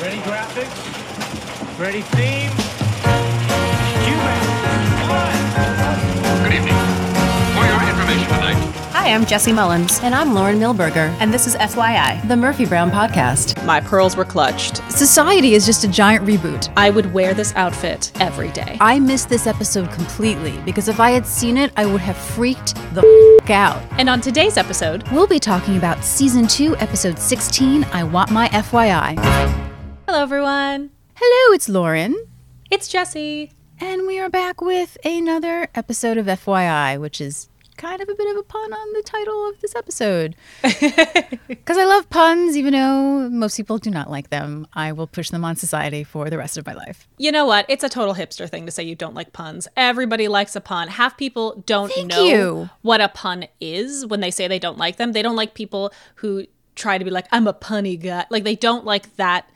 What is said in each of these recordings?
Ready graphics? Ready theme? Cue One. Good evening. For your information tonight, Hi, I'm Jesse Mullins. And I'm Lauren Milberger, And this is FYI. the Murphy Brown Podcast. My pearls were clutched. Society is just a giant reboot. I would wear this outfit every day. I missed this episode completely because if I had seen it, I would have freaked the f- out. And on today's episode, We'll be talking about season two, episode 16 I Want My FYI. Hello everyone. Hello, it's Lauren. It's Jesse. And we are back with another episode of FYI, which is kind of a bit of a pun on the title of this episode. Because I love puns, even though most people do not like them. I will push them on society for the rest of my life. You know what? It's a total hipster thing to say you don't like puns. Everybody likes a pun. Half people don't Thank know you. what a pun is when they say they don't like them. They don't like people who try to be like, I'm a punny guy. Like they don't like that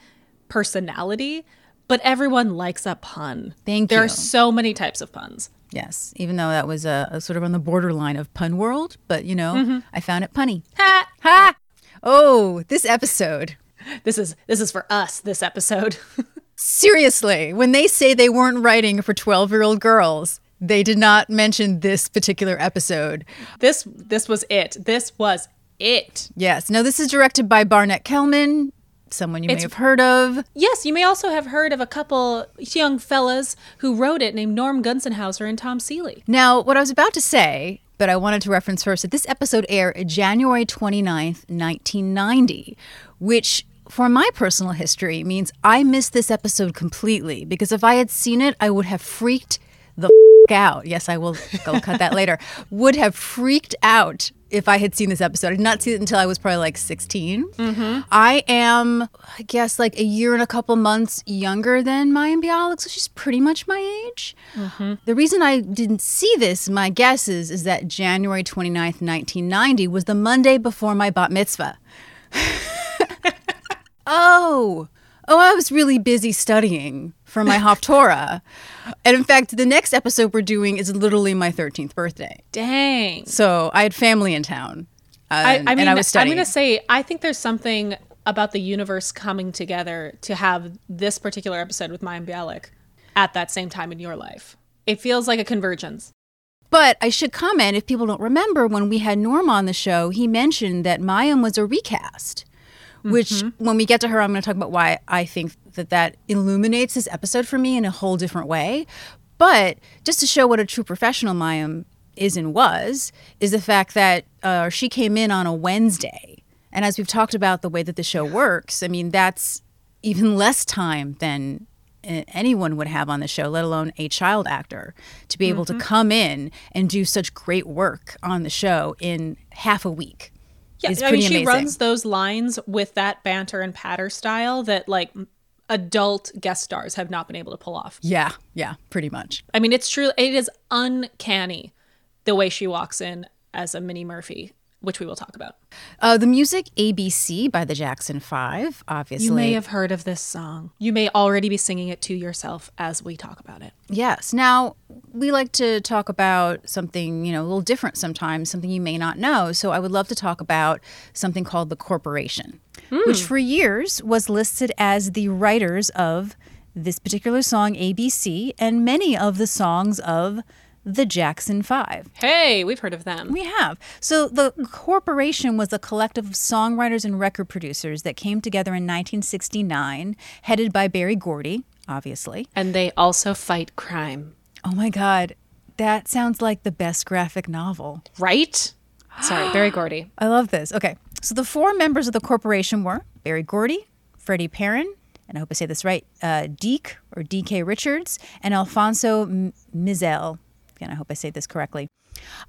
personality. But everyone likes a pun. Thank there you. are so many types of puns. Yes, even though that was a, a sort of on the borderline of pun world, but you know, mm-hmm. I found it punny. Ha! Ha! Oh, this episode. This is this is for us. This episode. Seriously, when they say they weren't writing for 12 year old girls, they did not mention this particular episode. this this was it. This was it. Yes. Now, this is directed by Barnett Kellman, someone you may have heard of. Yes, you may also have heard of a couple young fellas who wrote it named Norm Gunzenhauser and Tom Seeley. Now, what I was about to say, but I wanted to reference first that this episode aired January 29th, 1990, which for my personal history means I missed this episode completely because if I had seen it, I would have freaked the out. Yes, I will go cut that later. Would have freaked out if I had seen this episode. I did not see it until I was probably like 16. Mm-hmm. I am, I guess, like a year and a couple months younger than Mayim Bialik, so she's pretty much my age. Mm-hmm. The reason I didn't see this, my guess is, is that January 29th, 1990 was the Monday before my bat mitzvah. oh, oh, I was really busy studying for my Haftorah. and in fact, the next episode we're doing is literally my 13th birthday. Dang. So I had family in town. uh, I, I mean, and I was studying. I'm going to say, I think there's something about the universe coming together to have this particular episode with Mayim Bialik at that same time in your life. It feels like a convergence. But I should comment if people don't remember when we had Norm on the show, he mentioned that Mayim was a recast. Which, when we get to her, I'm going to talk about why I think that that illuminates this episode for me in a whole different way. But just to show what a true professional Mayim is and was, is the fact that uh, she came in on a Wednesday. And as we've talked about the way that the show works, I mean, that's even less time than uh, anyone would have on the show, let alone a child actor, to be able to come in and do such great work on the show in half a week. Yeah, I mean, she amazing. runs those lines with that banter and patter style that, like, adult guest stars have not been able to pull off. Yeah, yeah, pretty much. I mean, it's true. It is uncanny the way she walks in as a Mini Murphy, which we will talk about. Uh, the music ABC by the Jackson Five, obviously. You may have heard of this song. You may already be singing it to yourself as we talk about it. Yes. Now, we like to talk about something, you know, a little different sometimes, something you may not know. So I would love to talk about something called the Corporation, which for years was listed as the writers of this particular song, ABC, and many of the songs of the Jackson Five. Hey, we've heard of them. We have. So the corporation was a collective of songwriters and record producers that came together in 1969, headed by Berry Gordy, obviously. And they also fight crime, Oh my God, that sounds like the best graphic novel. right? Sorry, Berry Gordy. I love this. Okay, so the four members of the corporation were Berry Gordy, Freddie Perren, and I hope I say this right, uh, Deke or DK Richards, and Alfonso M- Mizell. Again, I hope I say this correctly.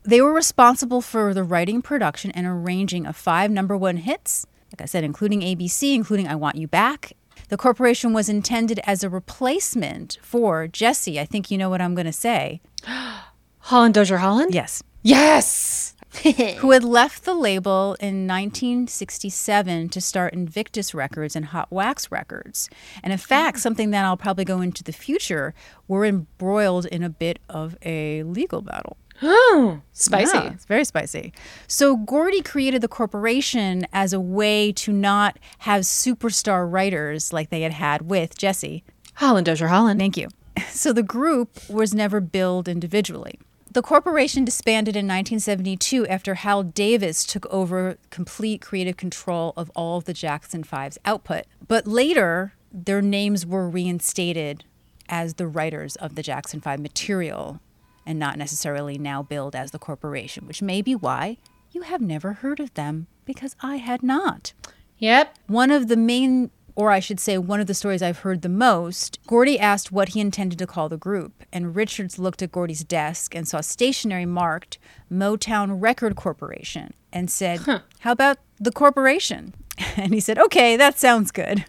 They were responsible for the writing, production, and arranging of five number one hits, like I said, including ABC, including I Want You Back. The corporation was intended as a replacement for Jesse. I think you know what I'm going to say. Holland Dozier Holland? Yes. Yes. who had left the label in 1967 to start Invictus Records and Hot Wax Records. And in fact, oh. something that I'll probably go into the future, were embroiled in a bit of a legal battle. Oh, spicy. Yeah, it's very spicy. So Gordy created the corporation as a way to not have superstar writers like they had had with Jesse. Holland Dozier Holland. Thank you. So the group was never billed individually. The corporation disbanded in 1972 after Hal Davis took over complete creative control of all of the Jackson Five's output. But later, their names were reinstated as the writers of the Jackson Five material and not necessarily now billed as the corporation, which may be why you have never heard of them because I had not. Yep. One of the main, or I should say, one of the stories I've heard the most, Gordy asked what he intended to call the group, and Richards looked at Gordy's desk and saw stationery marked Motown Record Corporation and said, How about the corporation? And he said, Okay, that sounds good.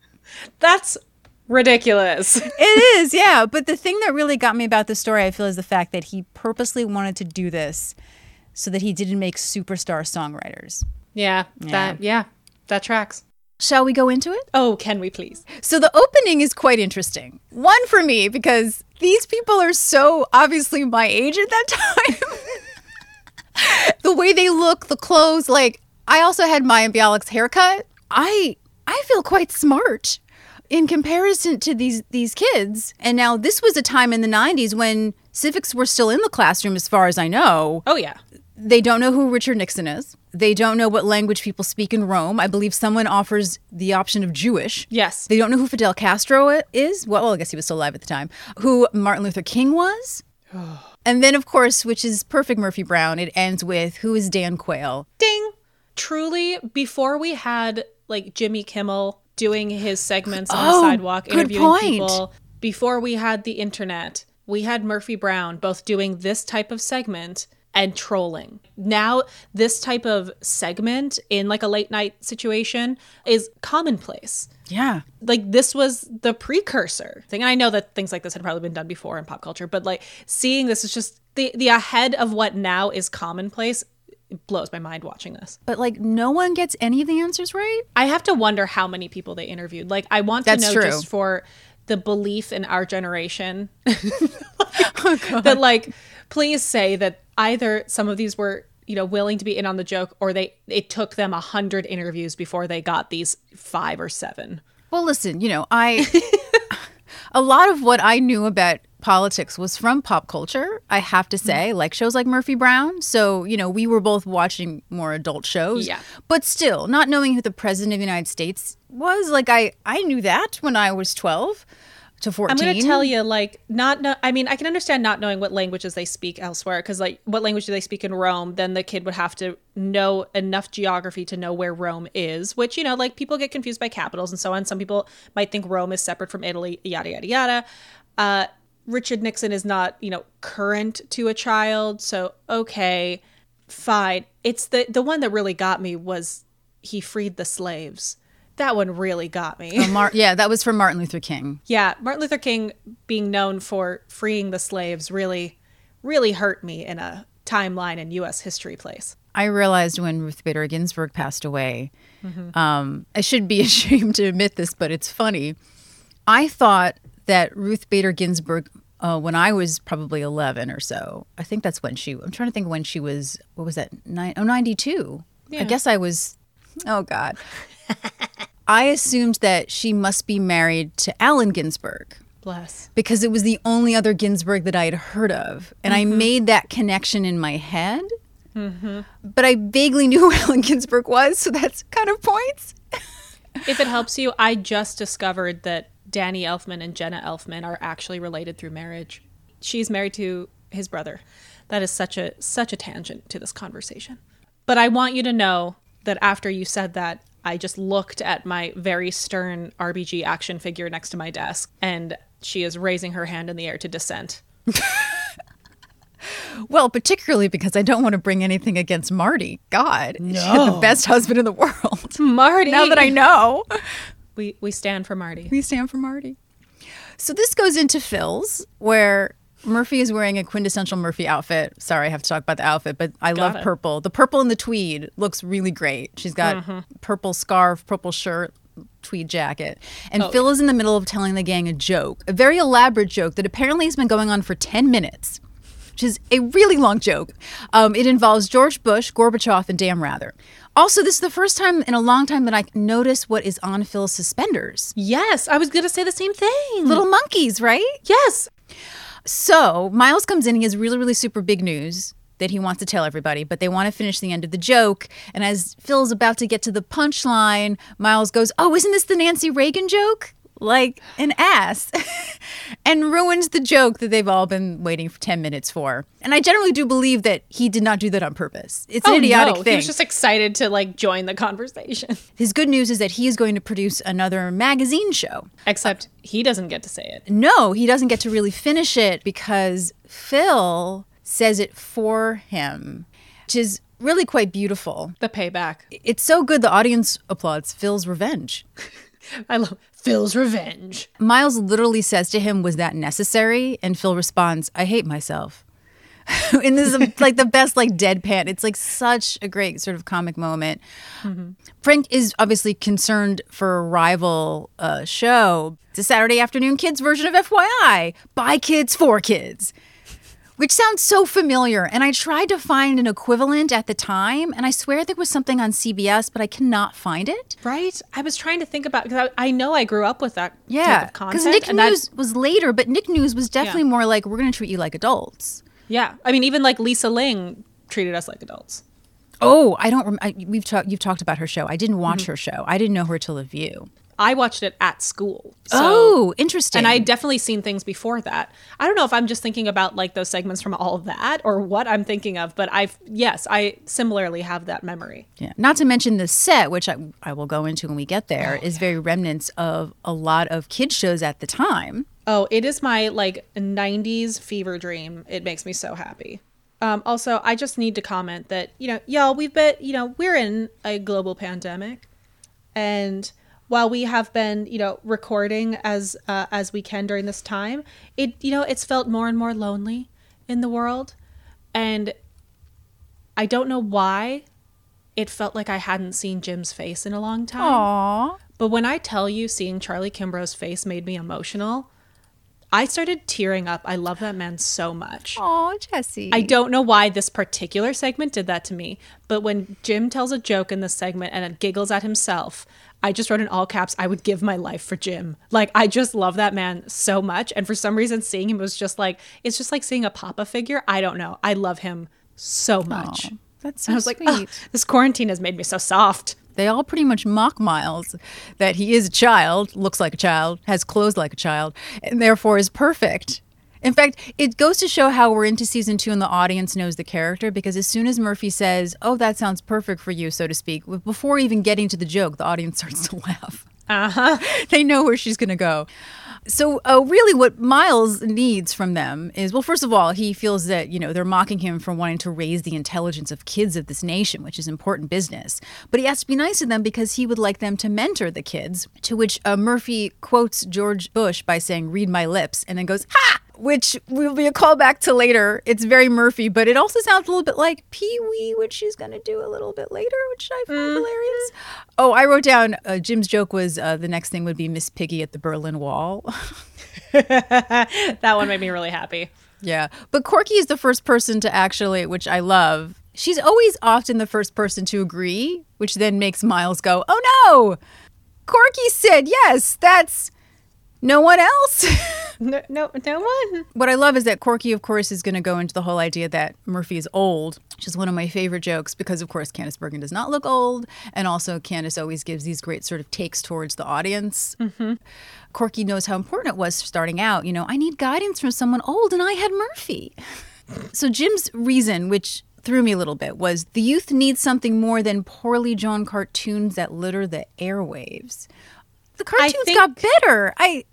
That's ridiculous. It is, yeah. But the thing that really got me about this story, I feel, is the fact that he purposely wanted to do this so that he didn't make superstar songwriters. yeah. That yeah. That tracks. Shall we go into it? Oh, can we please? So the opening is quite interesting. One for me because these people are so obviously my age at that time. the way they look, the clothes, like I also had Mayim Bialik's haircut. I I feel quite smart in comparison to these these kids. And now this was a time in the 90s when civics were still in the classroom as far as I know. Oh yeah. They don't know who Richard Nixon is. They don't know what language people speak in Rome. I believe someone offers the option of Jewish. Yes. They don't know who Fidel Castro is. Well, I guess he was still alive at the time. Who Martin Luther King was. and then, of course, which is perfect Murphy Brown, it ends with who is Dan Quayle? Ding. Truly, before we had like Jimmy Kimmel doing his segments on Oh, the sidewalk, interviewing point. people, before we had the internet, we had Murphy Brown both doing this type of segment and trolling. Now, this type of segment in like a late night situation is commonplace. Yeah. Like this was the precursor thing. And I know that things like this had probably been done before in pop culture, but like seeing this is just the the ahead of what now is commonplace. It blows my mind watching this. But like, no one gets any of the answers right. I have to wonder how many people they interviewed. Like, I want That's to know true. just for the belief in our generation Oh, that, like, please say that either some of these were, you know, willing to be in on the joke, or they it took them a hundred interviews before they got these five or seven. Well, listen, you know, I a lot of what I knew about politics was from pop culture, I have to say, like shows like Murphy Brown. So, you know, we were both watching more adult shows. Yeah. But still, not knowing who the president of the United States was, like I I knew that when I was 12 to 14. I'm going to tell you, like, not, know, I mean, I can understand not knowing what languages they speak elsewhere, because, like, what language do they speak in Rome? Then the kid would have to know enough geography to know where Rome is, which, you know, like, people get confused by capitals and so on. Some people might think Rome is separate from Italy, yada, yada, yada. Uh, Richard Nixon is not, you know, current to a child. So, okay, fine. It's the, the one that really got me was he freed the slaves. That one really got me. Mar- yeah, that was from Martin Luther King. Yeah, Martin Luther King being known for freeing the slaves really, really hurt me in a timeline in U.S. history place. I realized when Ruth Bader Ginsburg passed away, um, I should be ashamed to admit this, but it's funny. I thought that Ruth Bader Ginsburg, uh, when I was probably 11 or so, I think that's when she, I'm trying to think when she was, what was that? Nine, oh, 92. I guess I was, oh God. I assumed that she must be married to Allen Ginsberg Bless. because it was the only other Ginsburg that I had heard of. And I mm-hmm. made that connection in my head. Mm-hmm. But I vaguely knew who Allen Ginsberg was, so that's kind of points. If it helps you, I just discovered that Danny Elfman and Jenna Elfman are actually related through marriage. She's married to his brother. That is such a such a tangent to this conversation. But I want you to know that after you said that, I just looked at my very stern RBG action figure next to my desk, and she is raising her hand in the air to dissent. Well, particularly because I don't want to bring anything against Marty. God, no. the best husband in the world. Marty. now that I know, we we stand for Marty. we stand for Marty. So this goes into Phil's, where Murphy is wearing a quintessential Murphy outfit. Sorry, I have to talk about the outfit, but I love it. purple. The purple and the tweed looks really great. She's got purple scarf, purple shirt, tweed jacket. And Phil is in the middle of telling the gang a joke, a very elaborate joke that apparently has been going on for 10 minutes. which is a really long joke. Um, it involves George Bush, Gorbachev, and Dan Rather. Also, this is the first time in a long time that I notice what is on Phil's suspenders. Yes, I was gonna say the same thing. Little monkeys, right? yes. So Miles comes in. He has really, really super big news that he wants to tell everybody, but they want to finish the end of the joke. And as Phil's about to get to the punchline, Miles goes, Oh, isn't this the Nancy Reagan joke? Like an ass, and ruins the joke that they've all been waiting for 10 minutes for. And I generally do believe that he did not do that on purpose. It's an Oh, idiotic no. thing. He was just excited to like join the conversation. His good news is that he is going to produce another magazine show. Except he doesn't get to say it. No, he doesn't get to really finish it because Phil says it for him, which is really quite beautiful. The payback. It's so good the audience applauds Phil's revenge. I love Phil's revenge. Miles literally says to him, Was that necessary? And Phil responds, I hate myself. and this is like the best like deadpan. It's like such a great sort of comic moment. Frank is obviously concerned for a rival uh, show. It's a Saturday afternoon kids version of FYI by kids for kids. Which sounds so familiar. And I tried to find an equivalent at the time, and I swear there was something on CBS, but I cannot find it. Right? I was trying to think about because I, I know I grew up with that type Yeah, of because. Nick and that- News was later, but Nick News was definitely Yeah. more like we're going to treat you like adults. yeah. I mean, even like Lisa Ling treated us like adults. Oh, I don't. Rem- I, we've talked. You've talked about her show. I didn't Mm-hmm. watch her show. I didn't know her till The View. I watched it at school. So, oh, interesting. and I definitely seen things before that. I don't know if I'm just thinking about like those segments from all of that or what I'm thinking of, but I've yes, I similarly have that memory. yeah. Not to mention the set, which I, I will go into when we get there, Oh, is very remnants of a lot of kid shows at the time. Oh, it is my like 90s fever dream. It makes me so happy. Um, also, I just need to comment that, you know, y'all, we've been, you know, we're in a global pandemic. And while we have been, you know, recording as uh, as we can during this time, it, you know, it's felt more and more lonely in the world. And I don't know why it felt like I hadn't seen Jim's face in a long time. Aw. But when I tell you seeing Charlie Kimbrough's face made me emotional, I started tearing up. I love that man so much. Aw, Jesse. I don't know why this particular segment did that to me, but when Jim tells a joke in this segment and it giggles at himself, I just wrote in all caps, I would give my life for Jim. Like, I just love that man so much. And for some reason, seeing him was just like, it's just like seeing a Papa figure. I don't know. I love him so much. That's so I was like, sweet. This quarantine has made me so soft. They all pretty much mock Miles that he is a child, looks like a child, has clothes like a child, and therefore is perfect. In fact, it goes to show how we're into season two and the audience knows the character because as soon as Murphy says, Oh, that sounds perfect for you, so to speak, before even getting to the joke, the audience starts to laugh. Uh huh. they know where she's going to go. So, uh, really, what Miles needs from them is well, first of all, he feels that, you know, they're mocking him for wanting to raise the intelligence of kids of this nation, which is important business. But he has to be nice to them because he would like them to mentor the kids, to which uh, Murphy quotes George Bush by saying, Read my lips, and then goes, Ha! Which will be a callback to later. It's very Murphy, but it also sounds a little bit like Pee Wee, which she's going to do a little bit later, which I find hilarious. Oh, I wrote down uh, Jim's joke was uh, the next thing would be Miss Piggy at the Berlin Wall. That one made me really happy. Yeah. But Corky is the first person to actually, which I love. She's always often the first person to agree, which then makes Miles go, oh no! Corky said, yes, that's no one else. No, no, no one. what I love is that Corky, of course, is going to go into the whole idea that Murphy is old, which is one of my favorite jokes because, of course, Candice Bergen does not look old. And also, Candice always gives these great sort of takes towards the audience. Mm-hmm. Corky knows how important it was starting out. You know, I need guidance from someone old, and I had Murphy. so, Jim's reason, which threw me a little bit, was the youth needs something more than poorly drawn cartoons that litter the airwaves. The cartoons think- got better. I.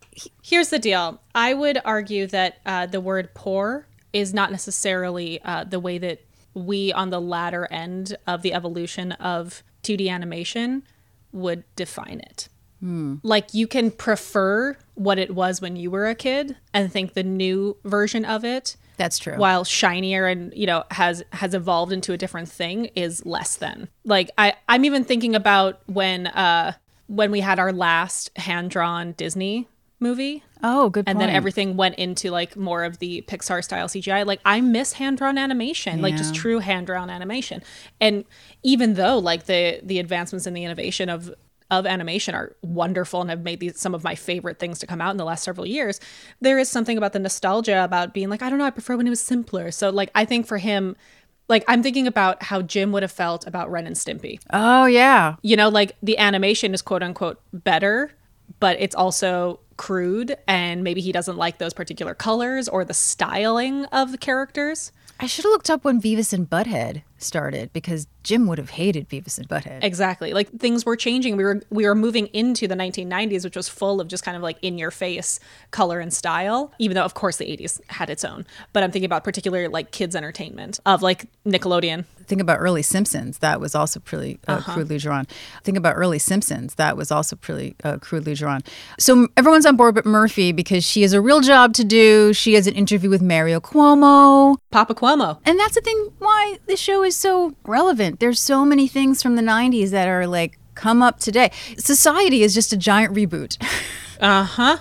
Here's the deal. I would argue that uh, the word poor is not necessarily uh, the way that we, on the latter end of the evolution of 2D animation, would define it. Like you can prefer what it was when you were a kid and think the new version of it That's true. while shinier and you know has has evolved into a different thing is less than like i i'm even thinking about when uh when we had our last hand drawn disney movie. Oh, good and point. then everything went into like more of the Pixar style CGI. Like I miss hand drawn animation, like just true hand drawn animation. And even though like the the advancements in the innovation of of animation are wonderful and have made these some of my favorite things to come out in the last several years, there is something about the nostalgia about being like, I don't know, I prefer when it was simpler. So like I think for him, like I'm thinking about how Jim would have felt about Ren and Stimpy Oh, yeah. you know, like the animation is quote unquote better, but it's also crude and maybe he doesn't like those particular colors or the styling of the characters. I should have looked up when Beavis and Butthead started because Jim would have hated Beavis and Butthead. Exactly. Like things were changing. We were we were moving into the 1990s which was full of just kind of like in your face color and style, even though of course the 80s had its own. But I'm thinking about particularly like kids entertainment of like Nickelodeon. Think about early Simpsons. That was also pretty uh, crudely drawn. Think about early Simpsons. That was also pretty uh, crudely drawn. So everyone's on board but Murphy because she has a real job to do. She has an interview with Mario Cuomo. Papa Cuomo. And that's the thing why this show is so relevant. There's so many things from the 90s that are like come up today. Society is just a giant reboot. Uh-huh.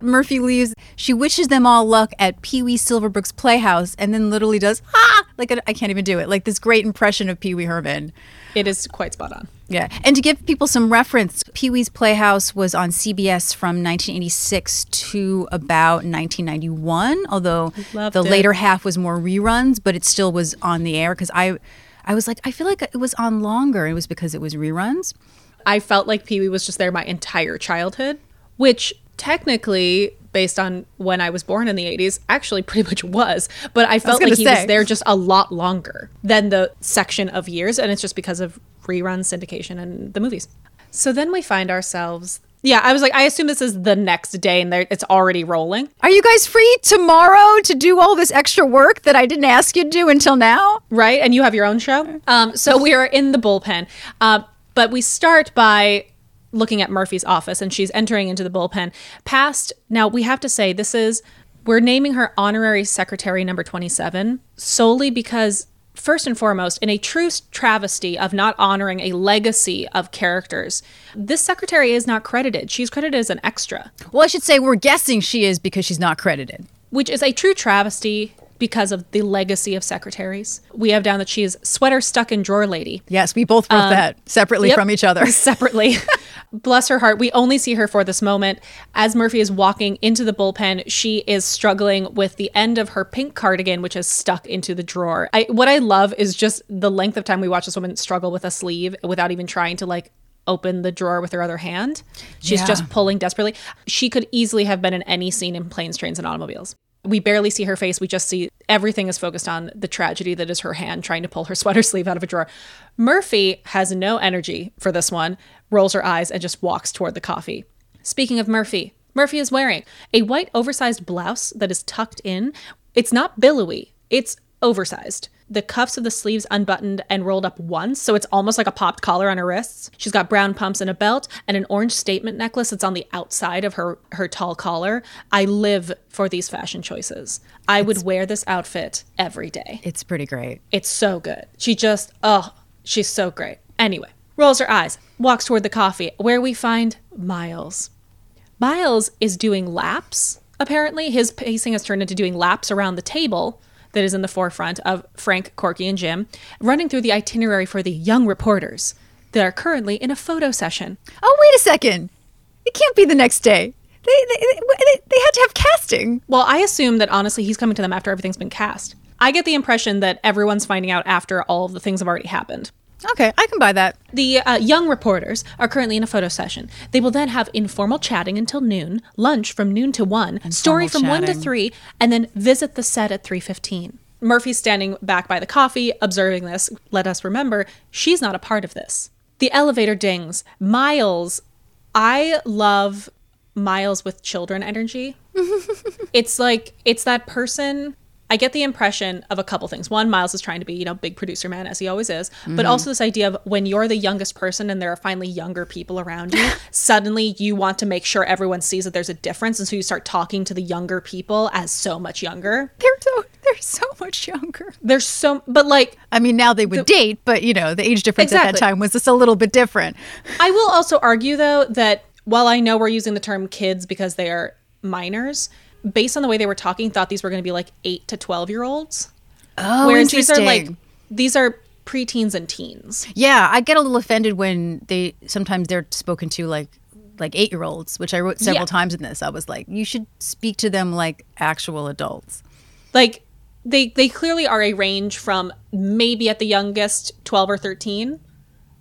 Murphy leaves. She wishes them all luck at Pee Wee Silverberg's Playhouse and then literally does, ah, like I can't even do it. Like this great impression of Pee Wee Herman. It is quite spot on. Yeah. And to give people some reference, Pee Wee's Playhouse was on CBS from 1986 to about 1991, although Loved the it. later half was more reruns, but it still was on the air because I. I was like, I feel like it was on longer. It was because it was reruns. I felt like Pee Wee was just there my entire childhood, which technically, based on when I was born in the 80s, actually pretty much was. But I felt gonna like he was there just a lot longer than the section of years. And it's just because of rerun syndication and the movies. So then we find ourselves. Yeah, I was like, I assume this is the next day and it's already rolling, Are you guys free tomorrow to do all this extra work that I didn't ask you to do until now? right? And you have your own show. Um, so we are in the bullpen. Uh, but we start by looking at Murphy's office and she's entering into the bullpen. Past, now we have to say this is, we're naming her honorary secretary number 27 solely because. First and foremost, in a true travesty of not honoring a legacy of characters, this secretary is not credited. She's credited as an extra, Well, I should say we're guessing she is because she's not credited. which is a true travesty because of the legacy of secretaries. We have down that she is sweater stuck in drawer lady. Yes, we both wrote um, that separately Yep. from each other. separately. Bless her heart. We only see her for this moment. As Murphy is walking into the bullpen, she is struggling with the end of her pink cardigan, which is stuck into the drawer. I, what I love is just the length of time we watch this woman struggle with a sleeve without even trying to like open the drawer with her other hand. She's Yeah. just pulling desperately. She could easily have been in any scene in planes, trains, and automobiles. We barely see her face. We just see everything is focused on the tragedy that is her hand trying to pull her sweater sleeve out of a drawer. Murphy has no energy for this one, rolls her eyes, and just walks toward the coffee. Speaking of Murphy, Murphy is wearing a white oversized blouse that is tucked in. It's not billowy, it's oversized. The cuffs of the sleeves unbuttoned and rolled up once, so it's almost like a popped collar on her wrists. She's got brown pumps and a belt and an orange statement necklace that's on the outside of her her tall collar. I live for these fashion choices. I would wear this outfit every day. It's pretty great. It's so good. She just, oh, she's so great. Anyway, rolls her eyes, walks toward the coffee, where we find Miles. Miles is doing laps. Apparently, his pacing has turned into doing laps around the table that is in the forefront of Frank, Corky, and Jim, running through the itinerary for the young reporters that are currently in a photo session. Oh, wait a second. It can't be the next day. They, they, they, they had to have casting. Well, I assume that honestly, he's coming to them after everything's been cast. I get the impression that everyone's finding out after all of the things have already happened. Okay, I can buy that. The uh, young reporters are currently in a photo session. They will then have informal chatting until noon, lunch from noon to 1, story from 1 to chatting. 3, and then visit the set at 3:15. Murphy's standing back by the coffee, observing this. Let us remember, she's not a part of this. The elevator dings. Miles, I love Miles with children energy. it's like it's that person I get the impression of a couple things. One, Miles is trying to be, you know, big producer man as he always is, but mm-hmm. also this idea of when you're the youngest person and there are finally younger people around you, suddenly you want to make sure everyone sees that there's a difference, and so you start talking to the younger people as so much younger. They're so they're so much younger. There's so, but like I mean, now they would date, but you know, the age difference at that time was just a little bit different. I will also argue though that while I know we're using the term kids because they are minors, based on the way they were talking, thought these were going to be like eight to 12 year olds. Oh, Whereas these are like, these are preteens and teens. Yeah, I get a little offended when they sometimes they're spoken to like like eight year olds, which I wrote several Yeah. times in this. I was like, you should speak to them like actual adults. Like, they, they clearly are a range from maybe at the youngest 12 or 13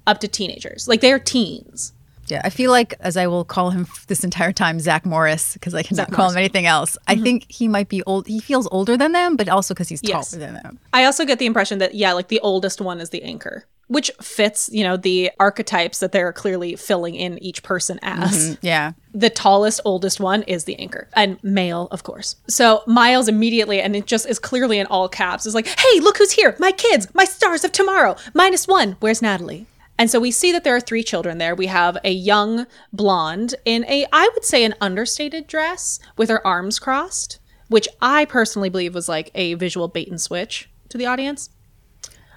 up to teenagers. Like, they're teens. Yeah, I feel like, as I will call him this entire time, Zach Morris, because I cannot call him anything else. I mm-hmm. think he might be old. He feels older than them, but also because he's Yes. taller than them. I also get the impression that yeah, like the oldest one is the anchor, which fits, you know, the archetypes that they're clearly filling in each person mm-hmm, as. Yeah. The tallest, oldest one is the anchor and male, of course. So Miles immediately, and it just is clearly in all caps, is like, hey, look who's here. My kids, my stars of tomorrow. Minus one. Where's Natalie? And so we see that there are three children there. We have a young blonde in a, I would say, an understated dress with her arms crossed, which I personally believe was like a visual bait and switch to the audience.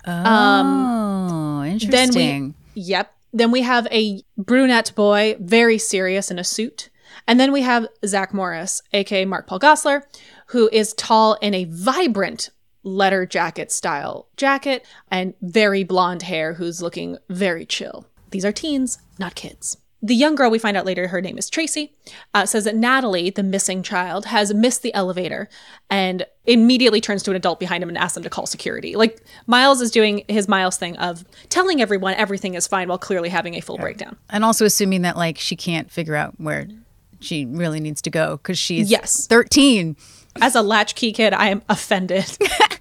Um, oh, Then interesting. we, yep. Then we have a brunette boy, very serious in a suit. And then we have Zach Morris, aka Mark Paul Gosselaar, who is tall in a vibrant letter jacket style jacket and very blonde hair, who's looking very chill. These are teens, not kids. The young girl, we find out later, her name is Tracy, uh, says that Natalie, the missing child, has missed the elevator and immediately turns to an adult behind him and asks him to call security. Like, Miles is doing his Miles thing of telling everyone everything is fine while clearly having a full breakdown. and also assuming that like she can't figure out where she really needs to go because she's Yes. 13. As a latchkey kid, I am offended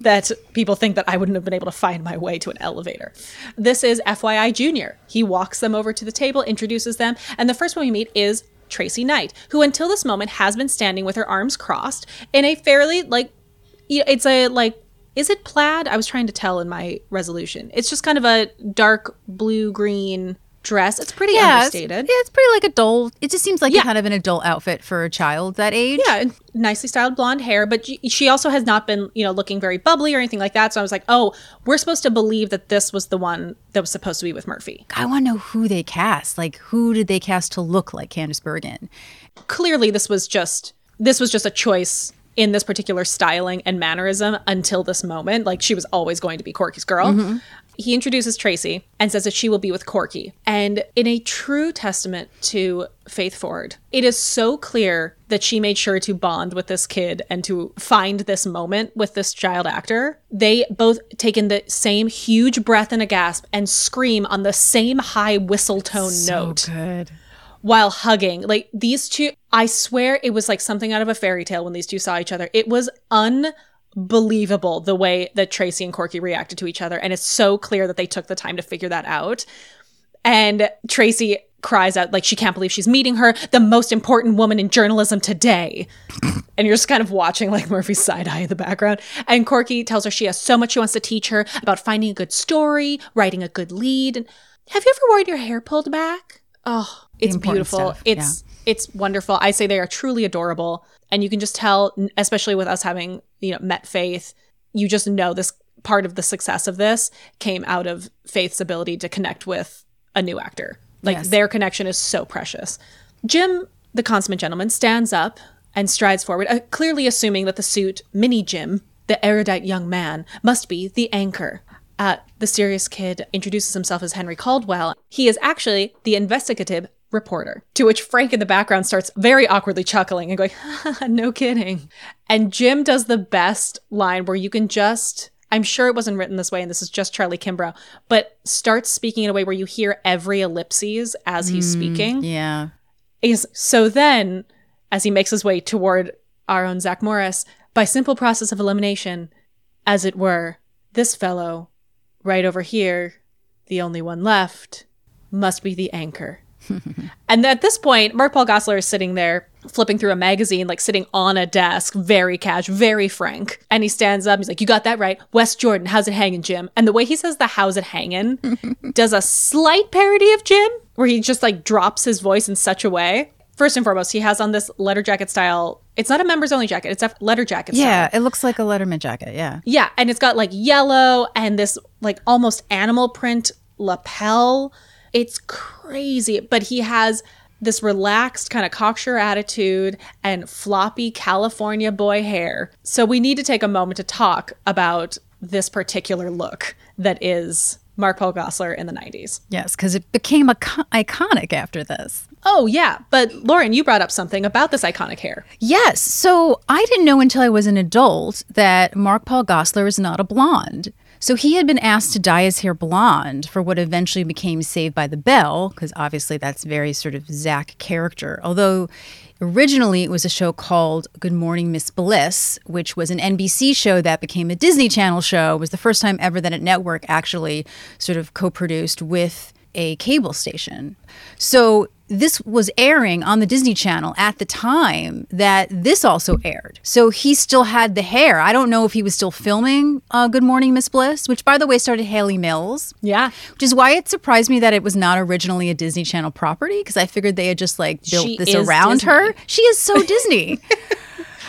that people think that I wouldn't have been able to find my way to an elevator. This is FYI Junior. He walks them over to the table, introduces them, and the first one we meet is Tracy Knight, who until this moment has been standing with her arms crossed in a fairly like it's a like is it plaid? I was trying to tell in my resolution. It's just kind of a dark blue green dress. It's pretty Yeah, it's, understated. yeah, it's pretty like adult. It just seems like Yeah. kind of an adult outfit for a child that age. Yeah, nicely styled blonde hair, but she- she also has not been, you know, looking very bubbly or anything like that. So I was like, oh, we're supposed to believe that this was the one that was supposed to be with Murphy. I want to know who they cast. Like, who did they cast to look like Candice Bergen? Clearly, this was just this was just a choice in this particular styling and mannerism until this moment. Like she was always going to be Corky's girl. Mm-hmm. He introduces Tracy and says that she will be with Corky. And in a true testament to Faith Ford, it is so clear that she made sure to bond with this kid and to find this moment with this child actor. They both take in the same huge breath and a gasp and scream on the same high whistle tone note good. while hugging. Like these two, I swear it was like something out of a fairy tale when these two saw each other. It was unbelievable the way that Tracy and Corky reacted to each other. And it's so clear that they took the time to figure that out. And Tracy cries out, like, she can't believe she's meeting her, the most important woman in journalism today. and you're just kind of watching like Murphy's side eye in the background. And Corky tells her she has so much she wants to teach her about finding a good story, writing a good lead. And have you ever worn your hair pulled back? Oh, it's beautiful. stuff, It's it's wonderful. I say they are truly adorable, and you can just tell, especially with us having you know met Faith, you just know this part of the success of this came out of Faith's ability to connect with a new actor. Like Yes. their connection is so precious. Jim, the consummate gentleman, stands up and strides forward, uh, clearly assuming that the suit, Mini Jim, the erudite young man, must be the anchor. Uh, the serious kid introduces himself as Henry Caldwell. He is actually the investigative reporter, to which Frank in the background starts very awkwardly chuckling and going, no kidding. And Jim does the best line where you can just, I'm sure it wasn't written this way, and this is just Charlie Kimbrough, but starts speaking in a way where you hear every ellipses as he's mm, speaking. Yeah. Is so then, as he makes his way toward our own Zach Morris, by simple process of elimination, as it were, this fellow, right over here, the only one left, must be the anchor. and at this point, Mark Paul Gosselaar is sitting there flipping through a magazine, like sitting on a desk, very cash, very frank. And he stands up. He's like, "You got that right, West Jordan. How's it hanging, Jim?" And the way he says the "How's it hanging" does a slight parody of Jim, where he just like drops his voice in such a way. First and foremost, he has on this letter jacket style. It's not a members only jacket. It's a letter jacket. style. Yeah. It looks like a Letterman jacket. Yeah. Yeah, and it's got like yellow and this like almost animal print lapel It's crazy, but he has this relaxed kind of cocksure attitude and floppy California boy hair. So we need to take a moment to talk about this particular look that is Mark Paul Gosselaar in the 90s. Yes, because it became ico- iconic after this. Oh, yeah. But Lauren, you brought up something about this iconic hair. Yes. So I didn't know until I was an adult that Mark Paul Gosselaar is not a blonde. So he had been asked to dye his hair blonde for what eventually became Saved by the Bell, because obviously that's very sort of Zach character. Although originally it was a show called Good Morning Miss Bliss, which was an NBC show that became a Disney Channel show. It was the first time ever that a network actually sort of co-produced with a cable station. So this was airing on the Disney Channel at the time that this also aired. So he still had the hair. I don't know if he was still filming uh, Good Morning Miss Bliss, which by the way started Hayley Mills. Yeah. Which is why it surprised me that it was not originally a Disney Channel property because I figured they had just like built She this around Disney. her. She is so Disney.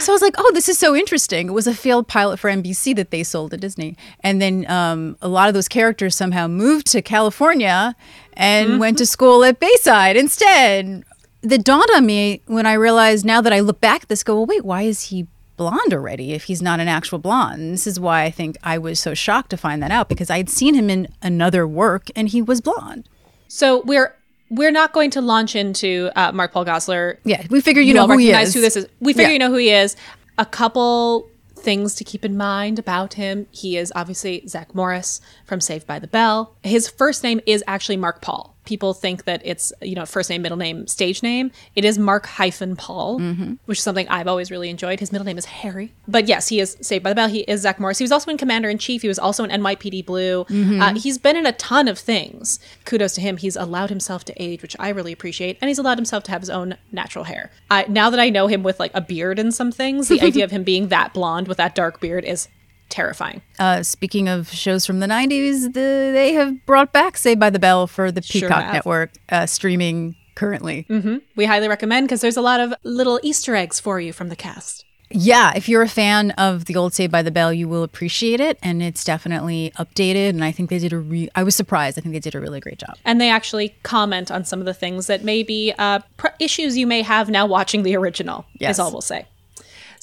So I was like, oh, this is so interesting. It was a failed pilot for NBC that they sold to Disney. And then um, a lot of those characters somehow moved to California and went to school at Bayside instead. That dawned on me when I realized now that I look back at this, go, well, wait, why is he blonde already if he's not an actual blonde? And this is why I think I was so shocked to find that out because I'd seen him in another work and he was blonde. So we're we're not going to launch into uh, Mark Paul Gosselaar. Yeah, we figure you, You know who he recognize is. who this is. We figure Yeah. you know who he is. A couple things to keep in mind about him. He is obviously Zach Morris from Saved by the Bell. His first name is actually Mark Paul. People think that it's you know first name, middle name, stage name. It is Mark hyphen Paul, Mm-hmm. which is something I've always really enjoyed. His middle name is Harry. But yes, he is Saved by the Bell. He is Zach Morris. He was also in Commander in Chief. He was also in NYPD Blue. Mm-hmm. Uh, he's been in a ton of things. Kudos to him. He's allowed himself to age, which I really appreciate, and he's allowed himself to have his own natural hair. I, now that I know him with like a beard and some things, the idea of him being that blonde with that dark beard is terrifying. Uh, speaking of shows from the 90s, the, they have brought back Saved by the Bell for the Peacock have. Network, uh, streaming currently. We highly recommend because there's a lot of little Easter eggs for you from the cast. Yeah, if you're a fan of the old Saved by the Bell, you will appreciate it. And it's definitely updated. And I think they did a re- I was surprised. I think they did a really great job. And they actually comment on some of the things that may be uh, pr- issues you may have now watching the original, Yes. is all we'll say.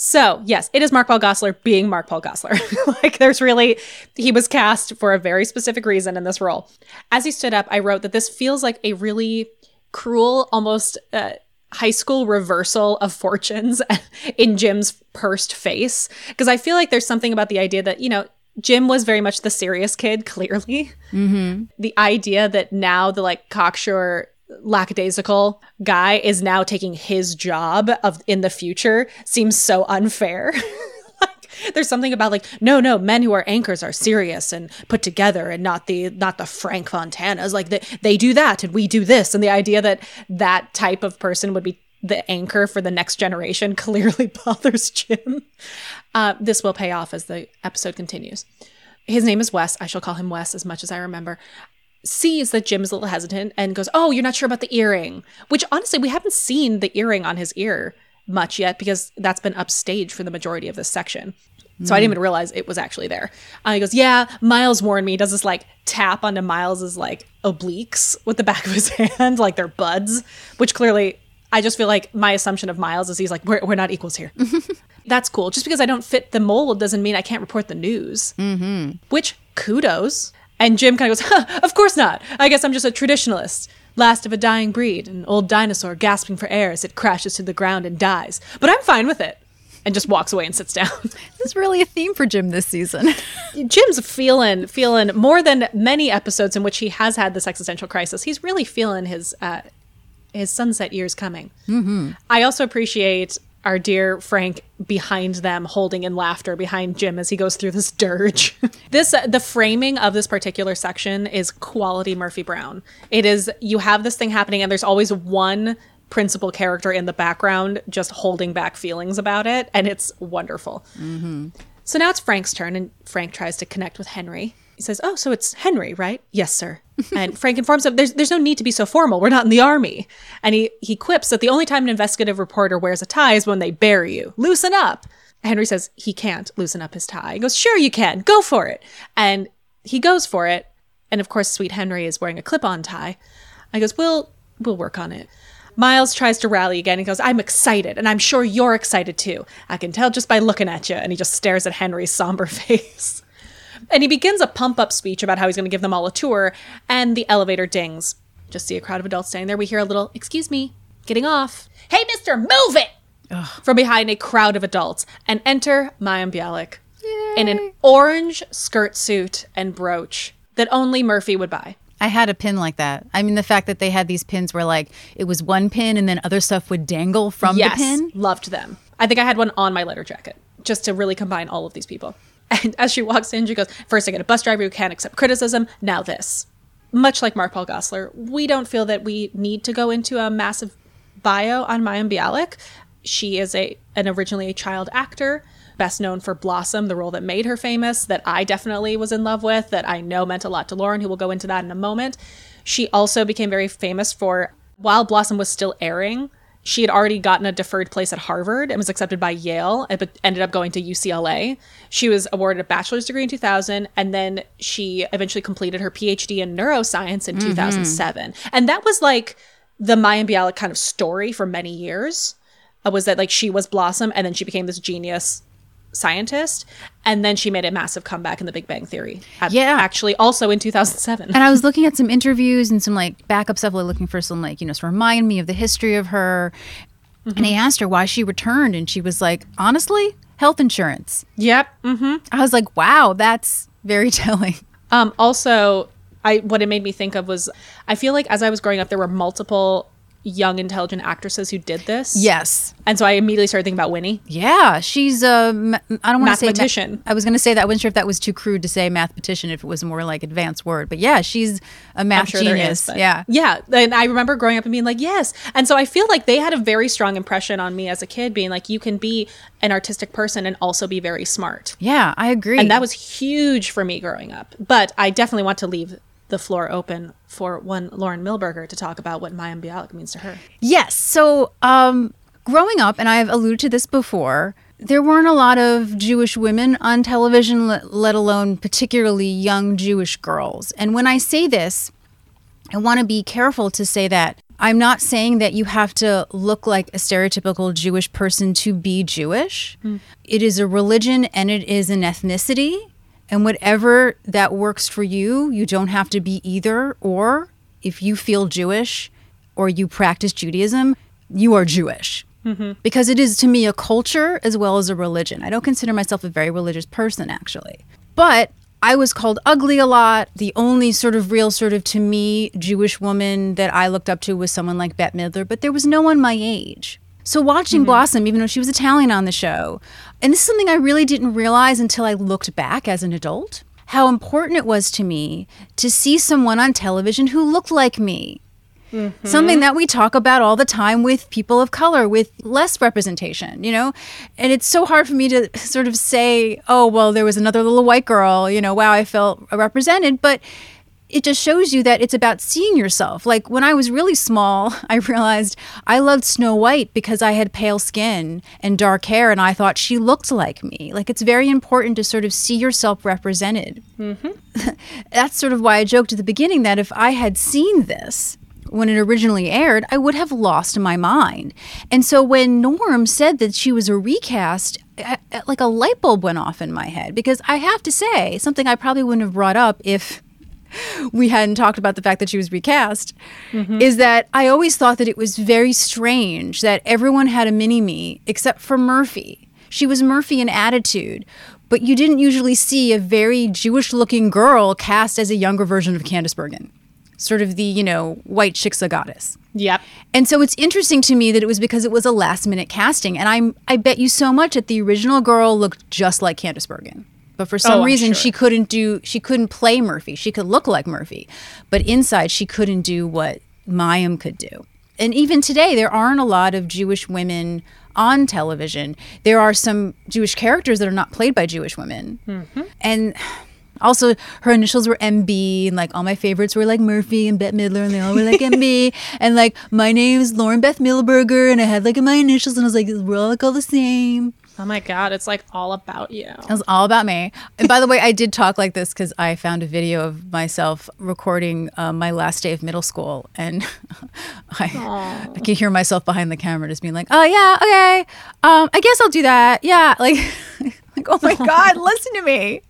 So, yes, it is Mark Paul Gosselaar being Mark Paul Gosselaar. like, there's really, he was cast for a very specific reason in this role. As he stood up, I wrote that this feels like a really cruel, almost uh, high school reversal of fortunes in Jim's pursed face. Because I feel like there's something about the idea that, you know, Jim was very much the serious kid, clearly. The idea that now the like cocksure lackadaisical guy is now taking his job of in the future seems so unfair. like, there's something about like no no men who are anchors are serious and put together and not the not the Frank Fontanas like they, they do that and we do this and the idea that that type of person would be the anchor for the next generation clearly bothers Jim. Uh, this will pay off as the episode continues. His name is Wes. I shall call him Wes as much as I remember sees that Jim is a little hesitant and goes, Oh, you're not sure about the earring. Which honestly, we haven't seen the earring on his ear much yet because that's been upstage for the majority of this section. So I didn't even realize it was actually there. Uh, he goes, Yeah, Miles warned me. He does this like tap onto Miles's like obliques with the back of his hand, like they're buds, which clearly I just feel like my assumption of Miles is he's like, We're, we're not equals here. That's cool. Just because I don't fit the mold doesn't mean I can't report the news. Mm-hmm. Which kudos. And Jim kind of goes, huh, Of course not. I guess I'm just a traditionalist. Last of a dying breed, an old dinosaur gasping for air as it crashes to the ground and dies. But I'm fine with it. And just walks away and sits down. This is really a theme for Jim this season. Jim's feeling feeling more than many episodes in which he has had this existential crisis. He's really feeling his uh, his sunset years coming. Mm-hmm. I also appreciate our dear Frank behind them, holding in laughter behind Jim as he goes through this dirge. this uh, the framing of this particular section is quality Murphy Brown. It is you have this thing happening, and there's always one principal character in the background just holding back feelings about it, and it's wonderful. So now it's Frank's turn, and Frank tries to connect with Henry. He says, "Oh, so it's Henry, right?" "Yes, sir." and Frank informs him, "There's there's no need to be so formal. We're not in the army." And he he quips that the only time an investigative reporter wears a tie is when they bury you. Loosen up. Henry says he can't loosen up his tie. He goes, "Sure you can. Go for it." And he goes for it. And of course, sweet Henry is wearing a clip-on tie. I goes, "We'll we'll work on it." Miles tries to rally again. He goes, "I'm excited, and I'm sure you're excited too. I can tell just by looking at you." And he just stares at Henry's somber face. And he begins a pump up speech about how he's going to give them all a tour, and the elevator dings. Just see a crowd of adults standing there. We hear a little, excuse me, getting off. Hey, mister, move it! From behind a crowd of adults, and enter Mayim Bialik in an orange skirt suit and brooch that only Murphy would buy. I had a pin like that. I mean, the fact that they had these pins where like it was one pin and then other stuff would dangle from yes, the pin. loved them. I think I had one on my letter jacket just to really combine all of these people. And as she walks in, she goes, First, I get a bus driver who can't accept criticism. Now, this. Much like Mark Paul Gosselaar, we don't feel that we need to go into a massive bio on Mayim Bialik. She is a an originally a child actor, best known for Blossom, the role that made her famous, that I definitely was in love with, that I know meant a lot to Lauren, who will go into that in a moment. She also became very famous for while Blossom was still airing, she had already gotten a deferred place at Harvard and was accepted by Yale, but ended up going to UCLA. She was awarded a bachelor's degree in 2000, and then she eventually completed her PhD in neuroscience in 2007. And that was like the Mayim Bialik kind of story for many years. uh, Was that like she was Blossom, and then she became this genius scientist, and then she made a massive comeback in The Big Bang Theory. At- Yeah. actually, also in 2007. And I was looking at some interviews and some like backup stuff, like looking for some like, you know, to remind me of the history of her. And I asked her why she returned, and she was like, honestly, health insurance. yep. hmm I was like, wow, that's very telling. Um, also, I what it made me think of was I feel like as I was growing up, there were multiple young, intelligent actresses who did this. Yes. and so I immediately started thinking about Winnie. Yeah, she's uh, a. ma- I don't want to say ma- Mathematician. I was going to say that. I wasn't sure if that was too crude to say mathematician. If it was more like advanced word, but yeah, she's a math sure genius. is. yeah, yeah. And I remember growing up and being like, yes. And so I feel like they had a very strong impression on me as a kid, being like, you can be an artistic person and also be very smart. yeah, I agree. And that was huge for me growing up. But I definitely want to leave the floor open for one Lauren Milberger to talk about what Mayim Bialik means to her. Yes. So, um, growing up, and I've alluded to this before, there weren't a lot of Jewish women on television, let, let alone particularly young Jewish girls. And when I say this, I want to be careful to say that I'm not saying that you have to look like a stereotypical Jewish person to be Jewish. It is a religion and it is an ethnicity. And whatever that works for you, you don't have to be either. Or if you feel Jewish or you practice Judaism, you are Jewish. Mm-hmm. Because it is to me a culture as well as a religion. I don't consider myself a very religious person, actually. But I was called ugly a lot. The only sort of real, sort of to me, Jewish woman that I looked up to was someone like Bette Midler, but there was no one my age. So watching mm-hmm. Blossom, even though she was Italian on the show, and this is something I really didn't realize until I looked back as an adult, how important it was to me to see someone on television who looked like me. Mm-hmm. Something that we talk about all the time with people of color, with less representation, you know? And it's so hard for me to sort of say, oh, well, there was another little white girl, you know, wow, I felt represented. But it just shows you that it's about seeing yourself. Like when I was really small, I realized I loved Snow White because I had pale skin and dark hair, and I thought she looked like me. Like it's very important to sort of see yourself represented. Mm-hmm. That's sort of why I joked at the beginning that if I had seen this, when it originally aired, I would have lost my mind. And so when Norm said that she was a recast, I- I- like a light bulb went off in my head because I have to say something I probably wouldn't have brought up if we hadn't talked about the fact that she was recast mm-hmm. is that I always thought that it was very strange that everyone had a mini me except for Murphy. She was Murphy in attitude, but you didn't usually see a very Jewish looking girl cast as a younger version of Candice Bergen, sort of the, you know, white Shiksa goddess. Yep. And so it's interesting to me that it was because it was a last minute casting. And I'm I bet you so much that the original girl looked just like Candice Bergen. But for some Oh, reason sure. she couldn't do she couldn't play Murphy. She could look like Murphy. But inside she couldn't do what Mayim could do. And even today there aren't a lot of Jewish women on television. There are some Jewish characters that are not played by Jewish women. Mm-hmm. And also, her initials were MB, and like all my favorites were like Murphy and Bette Midler, and they all were like MB. And like my name is Lauren Beth Milberger, and I had like my initials, and I was like, we're all like all the same. Oh my god, it's like all about you. It was all about me. And by the way, I did talk like this because I found a video of myself recording uh, my last day of middle school, and I, I can hear myself behind the camera just being like, "Oh yeah, okay, um, I guess I'll do that." Yeah, like, like oh my god, listen to me.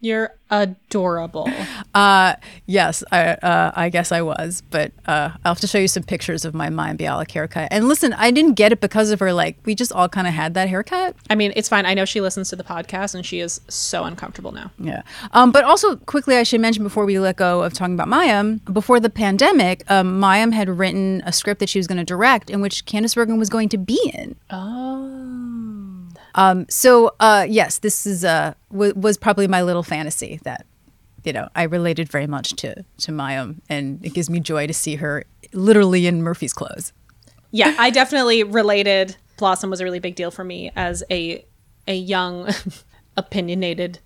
You're adorable. Uh, yes, I uh, I guess I was, but uh, I'll have to show you some pictures of my Mayim Bialik haircut. And listen, I didn't get it because of her. Like, we just all kind of had that haircut. I mean, it's fine. I know she listens to the podcast and she is so uncomfortable now. Yeah. Um, but also, quickly, I should mention before we let go of talking about Mayim, before the pandemic, um, Mayim had written a script that she was going to direct in which Candice Bergen was going to be in. Oh. Um, so, uh, yes, this is uh, w- was probably my little fantasy that, you know, I related very much to, to Mayim, and it gives me joy to see her literally in Murphy's clothes. Yeah, I definitely related. Blossom was a really big deal for me as a a young, opinionated,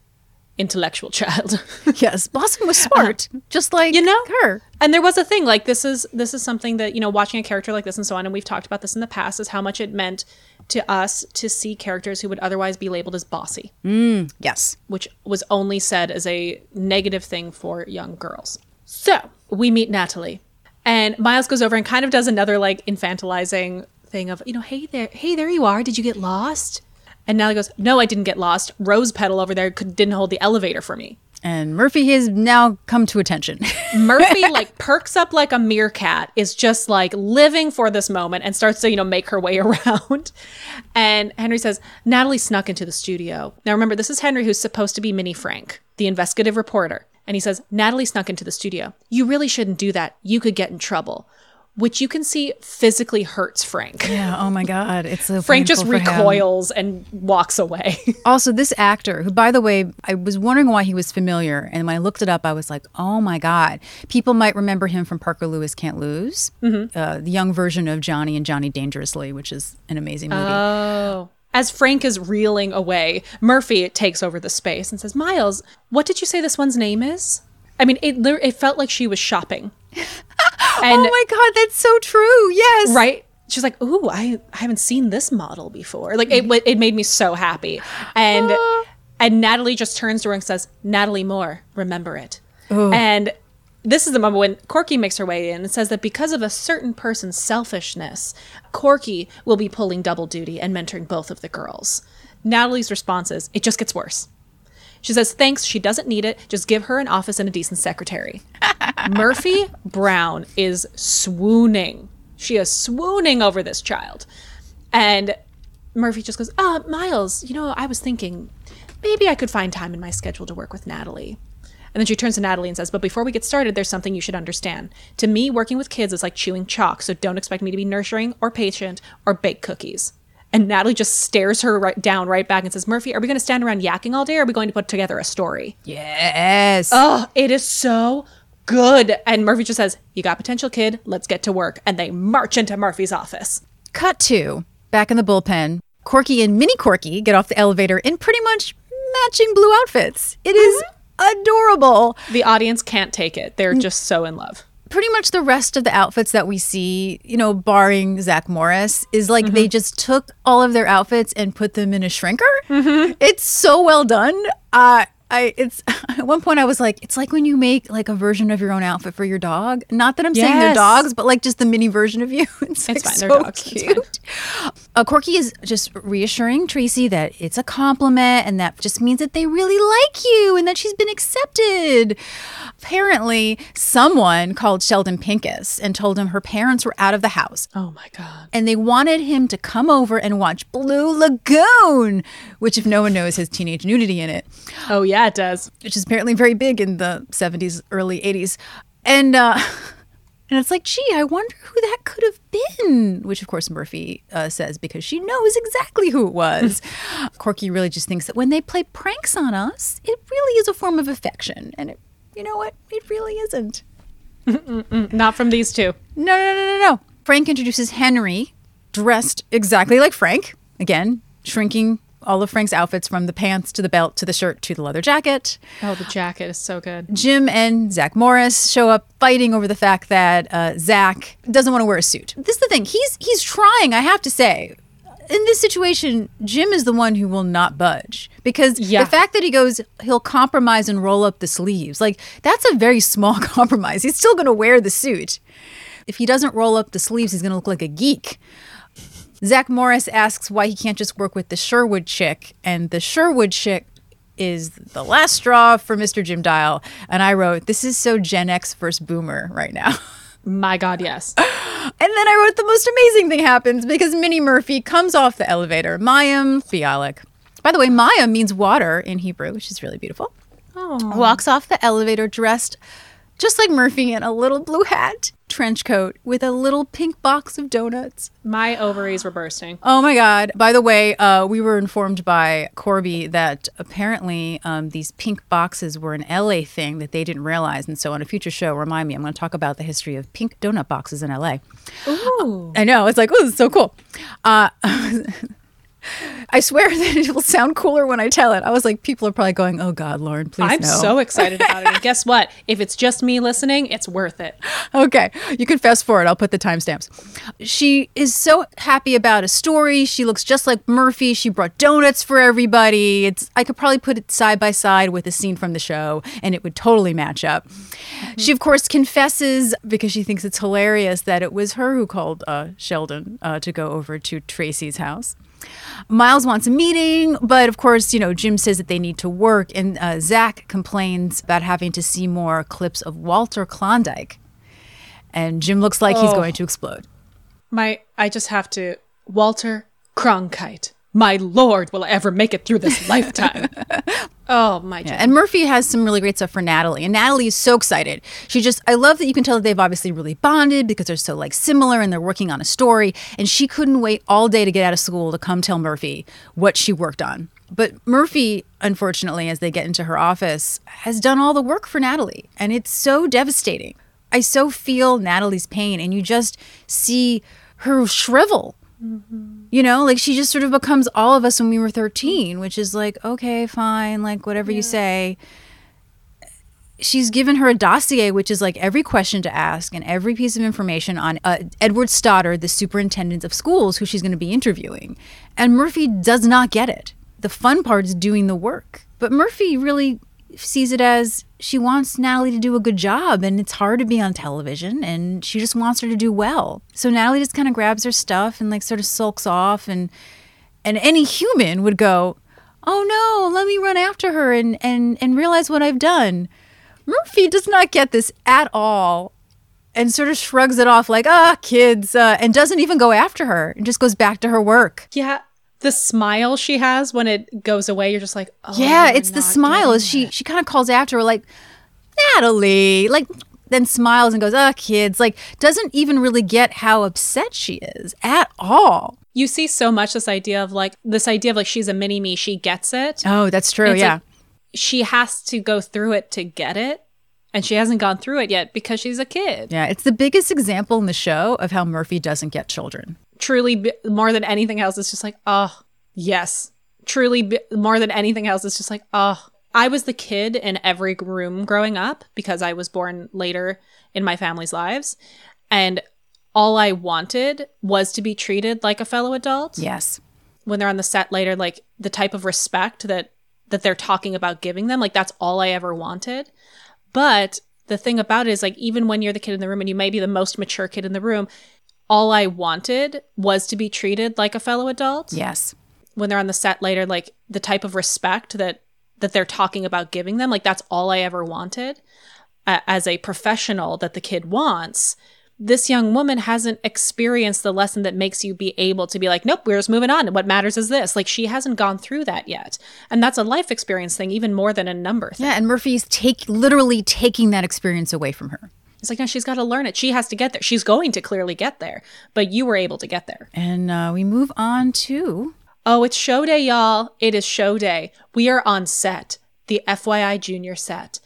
intellectual child. Yes, Blossom was smart, just like you know her. and there was a thing like this is this is something that you know watching a character like this and so on and we've talked about this in the past is how much it meant to us to see characters who would otherwise be labeled as bossy. Mm, yes. which was only said as a negative thing for young girls. So we meet natalie and miles goes over and kind of does another like infantilizing thing of you know hey there hey there you are. Did you get lost? And natalie goes no i didn't get lost. Rose petal over there could, didn't hold the elevator for me And Murphy has now come to attention. Murphy like perks up like a meerkat, is just like living for this moment and starts to, you know, make her way around. And Henry says, Natalie snuck into the studio. Now remember, this is Henry who's supposed to be Mini Frank, the investigative reporter. And he says, Natalie snuck into the studio. You really shouldn't do that. You could get in trouble. Which you can see physically hurts Frank. yeah. Oh my God. It's so Frank just recoils and walks away. Also, this actor, who, by the way, I was wondering why he was familiar, and when I looked it up, I was like, "Oh my god!" People might remember him from Parker Lewis Can't Lose, uh, the young version of Johnny and Johnny Dangerously, which is an amazing movie. Oh. As Frank is reeling away, Murphy takes over the space and says, Miles, what did you say this one's name is? I mean, it, it felt like she was shopping. And, oh my god, that's so true. Yes, right? She's like, ooh, I, I haven't seen this model before. Like, it, it made me so happy. And, ah. and Natalie just turns to her and says, Natalie Moore, remember it. Oh. And this is the moment when Corky makes her way in and says that because of a certain person's selfishness, Corky will be pulling double duty and mentoring both of the girls. Natalie's response is, it just gets worse. She says, thanks, she doesn't need it. Just give her an office and a decent secretary. Murphy Brown is swooning. She is swooning over this child. And Murphy just goes, uh, Miles, you know, I was thinking maybe I could find time in my schedule to work with Natalie. And then she turns to Natalie and says, But before we get started, there's something you should understand. To me, working with kids is like chewing chalk, so don't expect me to be nurturing or patient or bake cookies. And Natalie just stares her right down right back and says, Murphy, are we going to stand around yakking all day or are we going to put together a story? Yes. Oh, it is so good. And Murphy just says, You got potential, kid. Let's get to work. And they march into Murphy's office. Cut to back in the bullpen. Corky and Mini Corky get off the elevator in pretty much matching blue outfits. It is mm-hmm. adorable. The audience can't take it. They're just so in love. Pretty much the rest of the outfits that we see, you know, barring Zach Morris, is like they just took all of their outfits and put them in a shrinker. It's so well done. Uh, I it's at one point I was like, it's like when you make like a version of your own outfit for your dog. Not that I'm saying they're dogs, but like just the mini version of you. It's, like, fine, they're so dogs. It's fine. cute. Uh, Corky is just reassuring Tracy that it's a compliment and that just means that they really like you and that she's been accepted. Apparently, someone called Sheldon Pincus and told him her parents were out of the house Oh my God. and they wanted him to come over and watch Blue Lagoon, which, if no one knows, has teenage nudity in it, Oh, yeah, it does. which is apparently very big in the 70s, early 80s. And, uh, and it's like, gee, I wonder who that could have been, which of course Murphy uh, says because she knows exactly who it was. Corky really just thinks that when they play pranks on us, it really is a form of affection. And it, you know what? It really isn't. Not from these two. No, no, no, no, no. Frank introduces Henry, dressed exactly like Frank. Again, shrinking all of Frank's outfits from the pants to the belt to the shirt to the leather jacket. Oh, the jacket is so good. Jim and Zach Morris show up fighting over the fact that uh, Zach doesn't want to wear a suit. This is the thing. He's he's trying. I have to say. in this situation, Jim is the one who will not budge because Yeah. the fact that he goes, he'll compromise and roll up the sleeves. Like, that's a very small compromise. He's still going to wear the suit. If he doesn't roll up the sleeves, he's going to look like a geek. Zach Morris asks why he can't just work with the Sherwood chick, and the Sherwood chick is the last straw for Mr. Jim Dial. And I wrote, This is so Gen X versus Boomer right now. My God, yes. And then I wrote the most amazing thing happens because Mini Murphy comes off the elevator. Mayim Bialik. By the way, Mayim means water in Hebrew, which is really beautiful. Aww. Walks off the elevator dressed just like Murphy in a little blue hat, trench coat with a little pink box of donuts. My ovaries were bursting. Oh my God. By the way, uh, we were informed by Corby that apparently um, these pink boxes were an LA thing that they didn't realize. And so on a future show, remind me, I'm going to talk about the history of pink donut boxes in LA. Ooh. I know. It's like, oh, this is so cool. Uh, I swear that it will sound cooler when I tell it. I was like, people are probably going, oh God, Lauren, please I'm no. so excited about it. And guess what? If it's just me listening, it's worth it. okay, you can fast forward. I'll put the timestamps. She is so happy about a story. She looks just like Murphy. She brought donuts for everybody. It's I could probably put it side by side with a scene from the show, and it would totally match up. She of course confesses because she thinks it's hilarious that it was her who called uh, Sheldon uh, to go over to Tracy's house. Miles wants a meeting, but of course, you know, Jim says that they need to work, and uh, Zach complains about having to see more clips of Walter Klondike. And Jim looks like he's Oh. going to explode. My, I just have to. Walter Cronkite. My lord, will I ever make it through this lifetime? oh my! Yeah, and Murphy has some really great stuff for Natalie, and Natalie is so excited. She just, I love that you can tell that they've obviously really bonded because they're so like similar and they're working on a story. And she couldn't wait all day to get out of school to come tell Murphy what she worked on. But Murphy, unfortunately, as they get into her office, has done all the work for Natalie, and it's so devastating. I so feel Natalie's pain, and you just see her shrivel mm-hmm. You know, like she just sort of becomes all of us when we were 13, which is like, okay, fine, like whatever you say. She's given her a dossier, which is like every question to ask and every piece of information on uh, Edward Stoddard, the superintendent of schools, who she's going to be interviewing. And Murphy does not get it. The fun part is doing the work. But Murphy really sees it as she wants Natalie to do a good job and it's hard to be on television and she just wants her to do well. So Natalie just kind of grabs her stuff and like sort of sulks off and and any human would go, "Oh no, let me run after her and and and realize what I've done." Murphy does not get this at all and sort of shrugs it off like, "Ah, kids," uh, and doesn't even go after her and just goes back to her work. yeah, the smile she has when it goes away, you're just like, oh, yeah, it's the smile. As she she kind of calls after her like, Natalie, like then smiles and goes, "Ah, kids," like doesn't even really get how upset she is at all. you see so much this idea of like this idea of like she's a mini me she gets it Oh, that's true. Yeah. like she has to go through it to get it and she hasn't gone through it yet because she's a kid yeah, it's the biggest example in the show of how Murphy doesn't get children. Truly more than anything else it's just like oh yes. Truly more than anything else it's just like oh i was the kid in every room growing up because i was born later in my family's lives and all i wanted was to be treated like a fellow adult. Yes. when they're on the set later like the type of respect that that they're talking about giving them like that's all i ever wanted. But the thing about it is like even when you're the kid in the room and you may be the most mature kid in the room all i wanted was to be treated like a fellow adult. Yes. when they're on the set later like the type of respect that that they're talking about giving them like that's all i ever wanted uh, as a professional that the kid wants. This young woman hasn't experienced the lesson that makes you be able to be like nope we're just moving on. What matters is this. Like she hasn't gone through that yet. And that's a life experience thing even more than a number thing. Yeah, and Murphy's take literally taking that experience away from her. It's like no she's got to learn it she has to get there she's going to clearly get there but you were able to get there And uh, we move on to Oh, it's show day, y'all. It is show day. We are on set, the FYI junior set.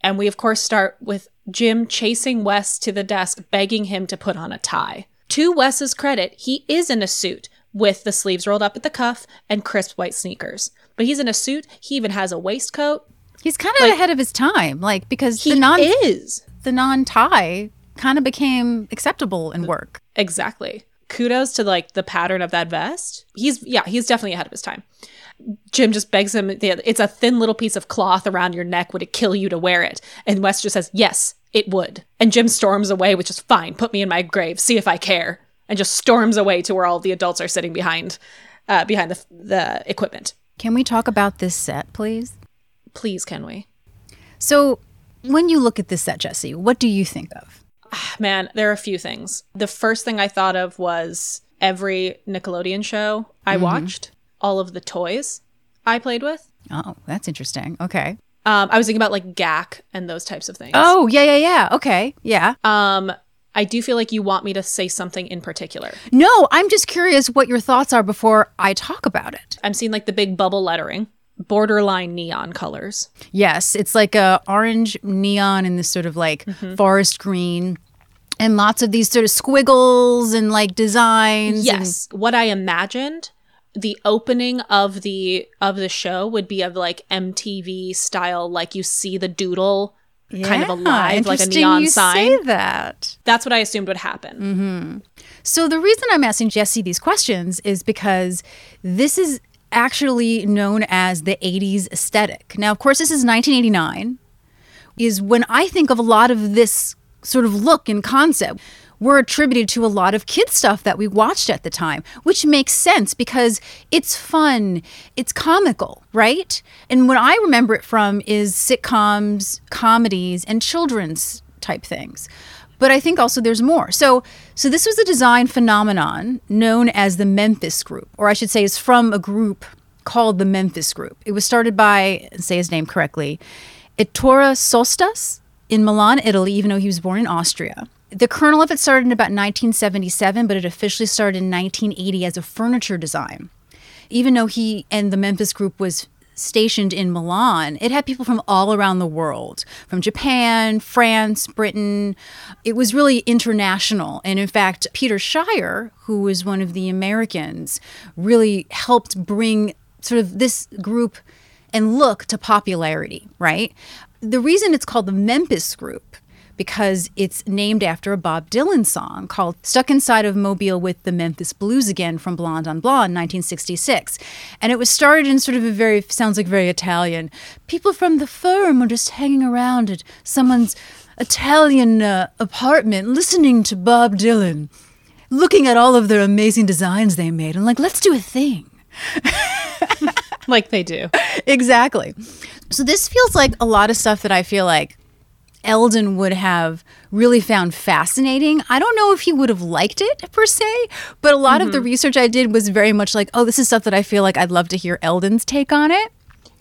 And we, of course, start with Jim chasing Wes to the desk, begging him to put on a tie. To Wes's credit, he is in a suit with the sleeves rolled up at the cuff and crisp white sneakers. But he's in a suit. He even has a waistcoat. he's kind of ahead of his time, like because He the non is. The non tie kind of became acceptable in work. Exactly. kudos to like the pattern of that vest. He's yeah, he's definitely ahead of his time. Jim just begs him, it's a thin little piece of cloth around your neck. Would it kill you to wear it? And Wes just says, yes, it would. And Jim storms away, which is fine. Put me in my grave. See if I care. And just storms away to where all the adults are sitting behind, uh, behind the, the equipment. Can we talk about this set, please? Please, can we? So, when you look at this set, Jesse, what do you think of? Man, there are a few things. The first thing I thought of was every Nickelodeon show I watched, all of the toys I played with. Oh, that's interesting. Okay. Um, I was thinking about like Gak and those types of things. Oh, yeah, yeah, yeah. Okay. Yeah. Um, I do feel like you want me to say something in particular. No, I'm just curious what your thoughts are before I talk about it. I'm seeing like the big bubble lettering, borderline neon colors. Yes, it's like a orange neon and this sort of like mm-hmm. forest green and lots of these sort of squiggles and like designs. and- Yes, what I imagined the opening of the of the show would be of like MTV style, like you see the doodle kind of alive, like a neon you sign. Say that. That's what I assumed would happen. Mm-hmm. So the reason I'm asking Jesse these questions is because this is actually known as the 80s aesthetic. Now, of course, this is 1989. Is when I think of a lot of this sort of look and concept were attributed to a lot of kid stuff that we watched at the time, which makes sense because it's fun, it's comical, right? And what I remember it from is sitcoms, comedies, and children's type things but I think also there's more. So, so this was a design phenomenon known as the Memphis Group, or I should say, is from a group called the Memphis Group. It was started by, say his name correctly, Ettore Sottsass in Milan, Italy, even though he was born in Austria. The kernel of it started in about 1977, but it officially started in 1980 as a furniture design. Even though he and the Memphis Group was stationed in Milan, it had people from all around the world, from Japan, France, Britain. It was really international. And in fact, Peter Shire, who was one of the Americans, really helped bring sort of this group and look to popularity, right? The reason it's called the Memphis Group because it's named after a Bob Dylan song called Stuck Inside of Mobile with the Memphis Blues Again from Blonde on Blonde, 1966. And it was started in sort of a very, sounds like very Italian. People from the firm are just hanging around at someone's Italian uh, apartment listening to Bob Dylan, looking at all of their amazing designs they made, and like, let's do a thing. Like they do. Exactly. So this feels like a lot of stuff that I feel like Eldon would have really found fascinating. I don't know if he would have liked it per se, but a lot of the mm-hmm. research I did was very much like, oh, this is stuff that I feel like I'd love to hear Eldon's take on it.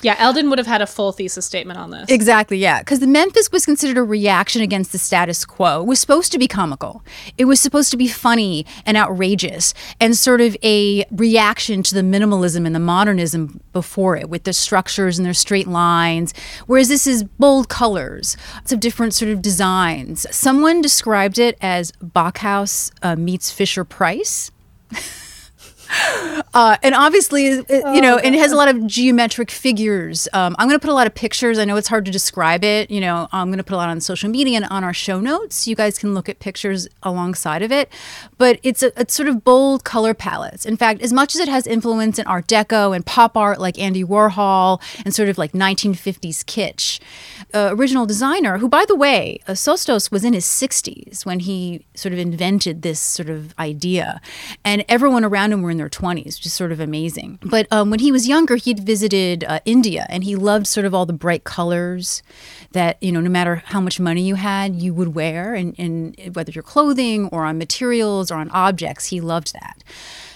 Yeah, Eldon would have had a full thesis statement on this. Exactly, yeah. Because the Memphis was considered a reaction against the status quo. It was supposed to be comical. It was supposed to be funny and outrageous and sort of a reaction to the minimalism and the modernism before it with the structures and their straight lines. Whereas this is bold colors, lots of different sort of designs. Someone described it as Bauhaus uh, meets Fisher Price. Uh, and obviously, it- you know, and it has a lot of geometric figures. Um, I'm going to put a lot of pictures. I know it's hard to describe it. You know, I'm going to put a lot on social media and on our show notes. You guys can look at pictures alongside of it. But it's a it's sort of bold color palettes. In fact, as much as it has influence in Art Deco and pop art like Andy Warhol and sort of like 1950s kitsch, uh, original designer who, by the way, uh, Sottsass was in his 60s when he sort of invented this sort of idea, and everyone around him were in their 20s, which is sort of amazing. But um, when he was younger, he'd visited uh, India, and he loved sort of all the bright colors that you know, no matter how much money you had, you would wear, and, and whether you're clothing or on materials or on objects, he loved that.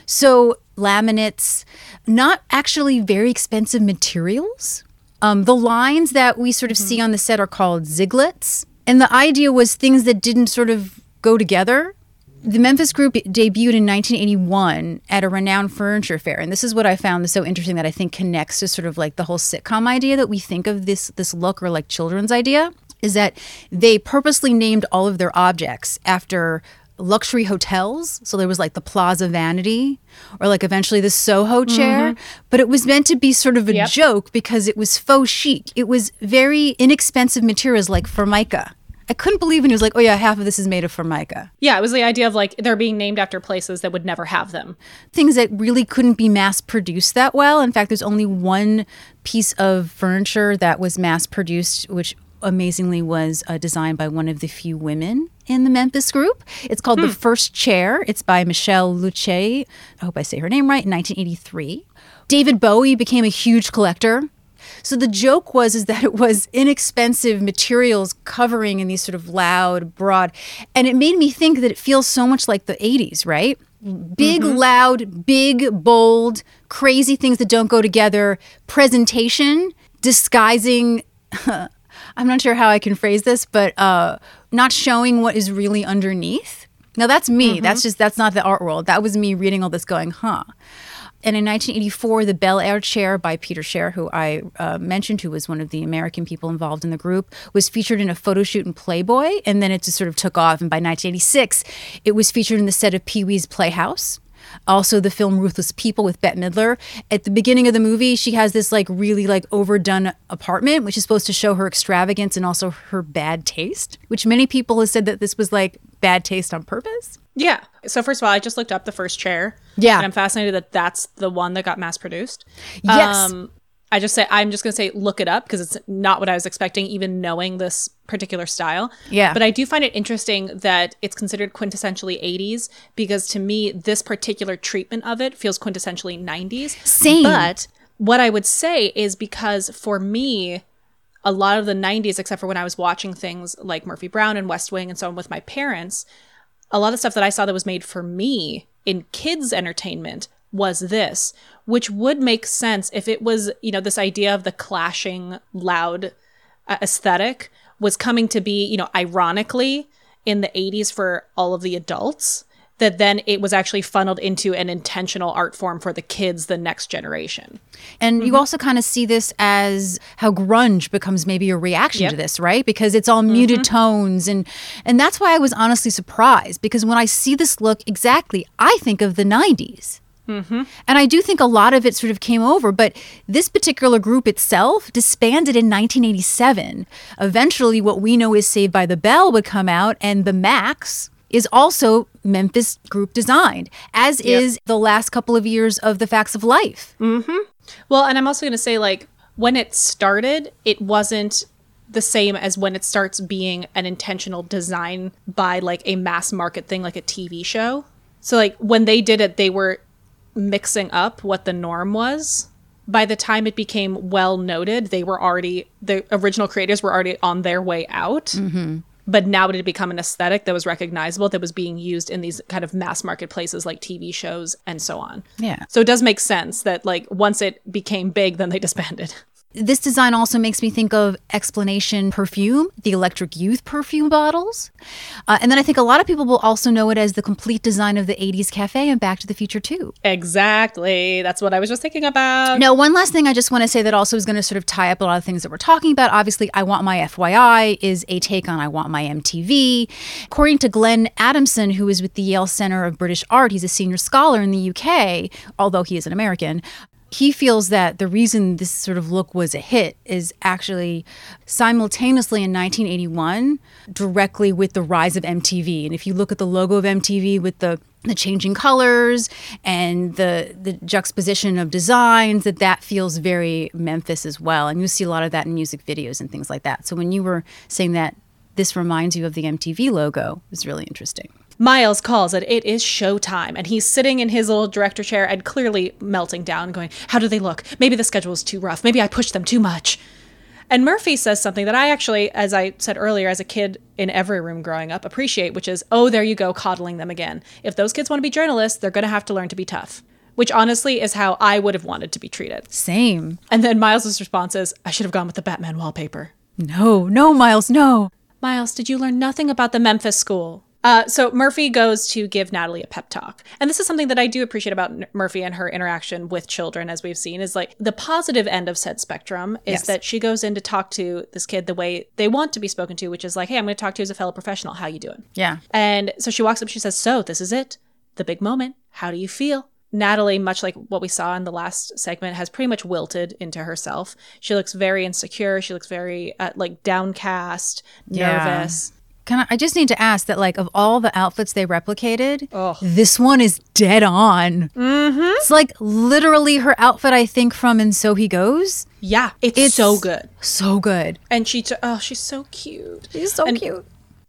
So laminates, not actually very expensive materials. Um, the lines that we sort of see on the set are called ziglets. And the idea was things that didn't sort of go together. The Memphis Group debuted in 1981 at a renowned furniture fair, and this is what I found so interesting that I think connects to sort of like the whole sitcom idea that we think of this this look or like children's idea is that they purposely named all of their objects after luxury hotels. So there was like the Plaza Vanity or like eventually the Soho mm-hmm. chair, but it was meant to be sort of a Yep. joke because it was faux chic. It was very inexpensive materials like formica I couldn't believe when he was like, "Oh yeah, half of this is made of formica." Yeah, it was the idea of like they're being named after places that would never have them. Things that really couldn't be mass produced that well. In fact, there's only one piece of furniture that was mass produced, which amazingly was uh, designed by one of the few women in the Memphis group. It's called The First Chair. It's by Michelle Luce. I hope I say her name right, in 1983. David Bowie became a huge collector. So the joke was is that it was inexpensive materials covering in these sort of loud, broad, and it made me think that it feels so much like the 80s, right? Big, loud, big, bold, crazy things that don't go together. Presentation disguising I'm not sure how I can phrase this, but uh, not showing what is really underneath. Now that's me. That's just that's not the art world. That was me reading all this, going, huh. And in 1984, the Bel Air chair by Peter Shire, who I uh, mentioned, who was one of the American people involved in the group, was featured in a photo shoot in Playboy, and then it just sort of took off. And by 1986, it was featured in the set of Pee Wee's Playhouse. Also, the film Ruthless People with Bette Midler. At the beginning of the movie, she has this like really like overdone apartment, which is supposed to show her extravagance and also her bad taste. Which many people have said that this was like bad taste on purpose. Yeah. So first of all, I just looked up the first chair. Yeah. And I'm fascinated that that's the one that got mass produced. Yes. Um, I just say I'm just gonna say look it up because it's not what I was expecting, even knowing this particular style. Yeah. But I do find it interesting that it's considered quintessentially 80s because to me this particular treatment of it feels quintessentially 90s. Same. But what I would say is because for me, a lot of the 90s, except for when I was watching things like Murphy Brown and West Wing and so on with my parents, a lot of stuff that I saw that was made for me in kids' entertainment was this, which would make sense if it was, you know, this idea of the clashing, loud uh, aesthetic was coming to be, you know, ironically in the 80s for all of the adults, that then it was actually funneled into an intentional art form for the kids, the next generation. And you also kind of see this as how grunge becomes maybe a reaction Yep. to this, right? Because it's all muted tones and and that's why I was honestly surprised because when I see this look exactly, I think of the 90s. Mm-hmm. And I do think a lot of it sort of came over, but this particular group itself disbanded in 1987. Eventually, what we know is Saved by the Bell would come out, and the Max is also Memphis group designed, as is the last couple of years of the Facts of Life. Mm-hmm. Well, and I'm also going to say, like, when it started, it wasn't the same as when it starts being an intentional design by like a mass market thing, like a TV show. So, like, when they did it, they were mixing up what the norm was. By the time it became well noted, they were already, the original creators were already on their way out. Mm-hmm. But now it had become an aesthetic that was recognizable, that was being used in these kind of mass marketplaces like TV shows and so on. Yeah. So it does make sense that like once it became big, then they disbanded. This design also makes me think of Exclamation perfume, the Electric Youth perfume bottles. Uh, and then I think a lot of people will also know it as the complete design of the 80s cafe and Back to the Future too. Exactly. That's what I was just thinking about. Now, one last thing I just want to say that also is going to sort of tie up a lot of things that we're talking about. Obviously, I Want My FYI is a take on I Want My MTV. According to Glenn Adamson, who is with the Yale Center of British Art, he's a senior scholar in the UK, although he is an American. He feels that the reason this sort of look was a hit is actually simultaneously in 1981, directly with the rise of MTV. And if you look at the logo of MTV with the the changing colors and the the juxtaposition of designs that that feels very Memphis as well. And you see a lot of that in music videos and things like that. So when you were saying that this reminds you of the MTV logo is really interesting Miles calls it, it is showtime. And he's sitting in his little director chair and clearly melting down, going, How do they look? Maybe the schedule is too rough. Maybe I pushed them too much. And Murphy says something that I actually, as I said earlier, as a kid in every room growing up, appreciate, which is, oh, there you go, coddling them again. If those kids want to be journalists, they're going to have to learn to be tough, which honestly is how I would have wanted to be treated. same And then Miles's response is, I should have gone with the Batman wallpaper. no no Miles no Miles, did you learn nothing about the Memphis school? Uh, so Murphy goes to give Natalie a pep talk, and this is something that I do appreciate about N- Murphy and her interaction with children, as we've seen, is like the positive end of said spectrum is Yes. that she goes in to talk to this kid the way they want to be spoken to, which is like, "Hey, I'm going to talk to you as a fellow professional. How you doing?" yeah And so she walks up, she says, So, this is it, the big moment. How do you feel? Natalie, much like what we saw in the last segment, has pretty much wilted into herself. She looks very insecure. She looks very uh, like downcast, Yeah. nervous. Can I, I just need to ask that, like, of all the outfits they replicated, Oh. this one is dead on. Mm-hmm. It's like literally her outfit, I think, from And So He Goes. Yeah, it's, It's so good. So good. And she, t- oh, she's so cute. She's so And- cute.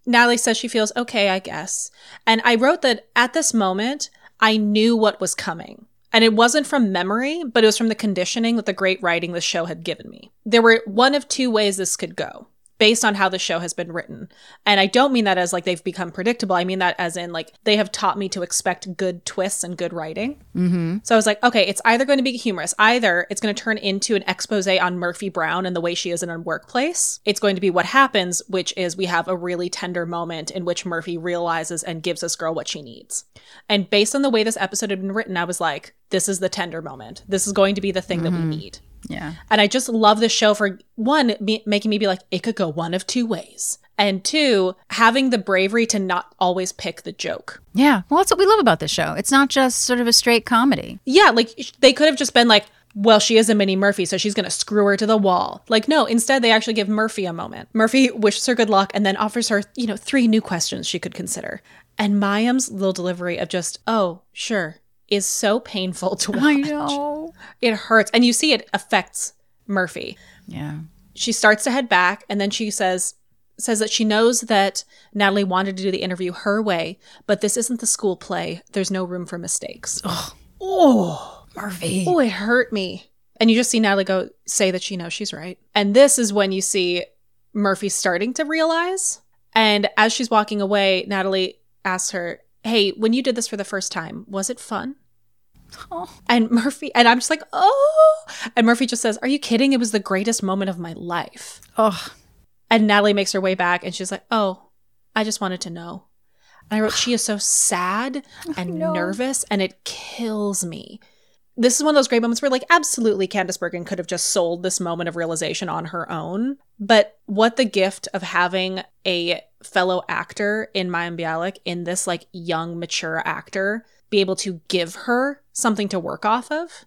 Natalie says she feels okay, I guess. And I wrote that at this moment, I knew what was coming. And it wasn't from memory, but it was from the conditioning that the great writing the show had given me. There were one of two ways this could go based on how the show has been written. And I don't mean that as like they've become predictable. I mean that as in like they have taught me to expect good twists and good writing. Mm-hmm. So I was like, okay, it's either going to be humorous, either it's going to turn into an expose on Murphy Brown and the way she is in a workplace. It's going to be what happens, which is we have a really tender moment in which Murphy realizes and gives this girl what she needs. And based on the way this episode had been written, I was like, this is the tender moment. This is going to be the thing that we need. Yeah. And I just love this show for one, me- making me be like, it could go one of two ways. And two, having the bravery to not always pick the joke. Yeah. Well, that's what we love about this show. It's not just sort of a straight comedy. Yeah, like they could have just been like, well, she is a mini Murphy, so she's going to screw her to the wall. Like, no, instead, they actually give Murphy a moment. Murphy wishes her good luck and then offers her, you know, three new questions she could consider. And Mayim's little delivery of just, oh, sure, is so painful to watch. I know. It hurts. And you see it affects Murphy. Yeah. she starts to head back and then she says says that she knows that Natalie wanted to do the interview her way, but this isn't the school play. There's no room for mistakes. Oh, Murphy. oh, it hurt me. And you just see Natalie go say that she knows she's right. And this is when you see Murphy starting to realize. And as she's walking away, Natalie asks her, Hey, when you did this for the first time, was it fun? Oh. And Murphy, and I'm just like, oh. And Murphy just says, Are you kidding? It was the greatest moment of my life. Oh. And Natalie makes her way back and she's like, Oh, I just wanted to know. And I wrote, She is so sad and nervous and it kills me. This is one of those great moments where, like, absolutely Candice Bergen could have just sold this moment of realization on her own. But what the gift of having a fellow actor in Mayim Bialik, in this, like, young, mature actor, be able to give her something to work off of.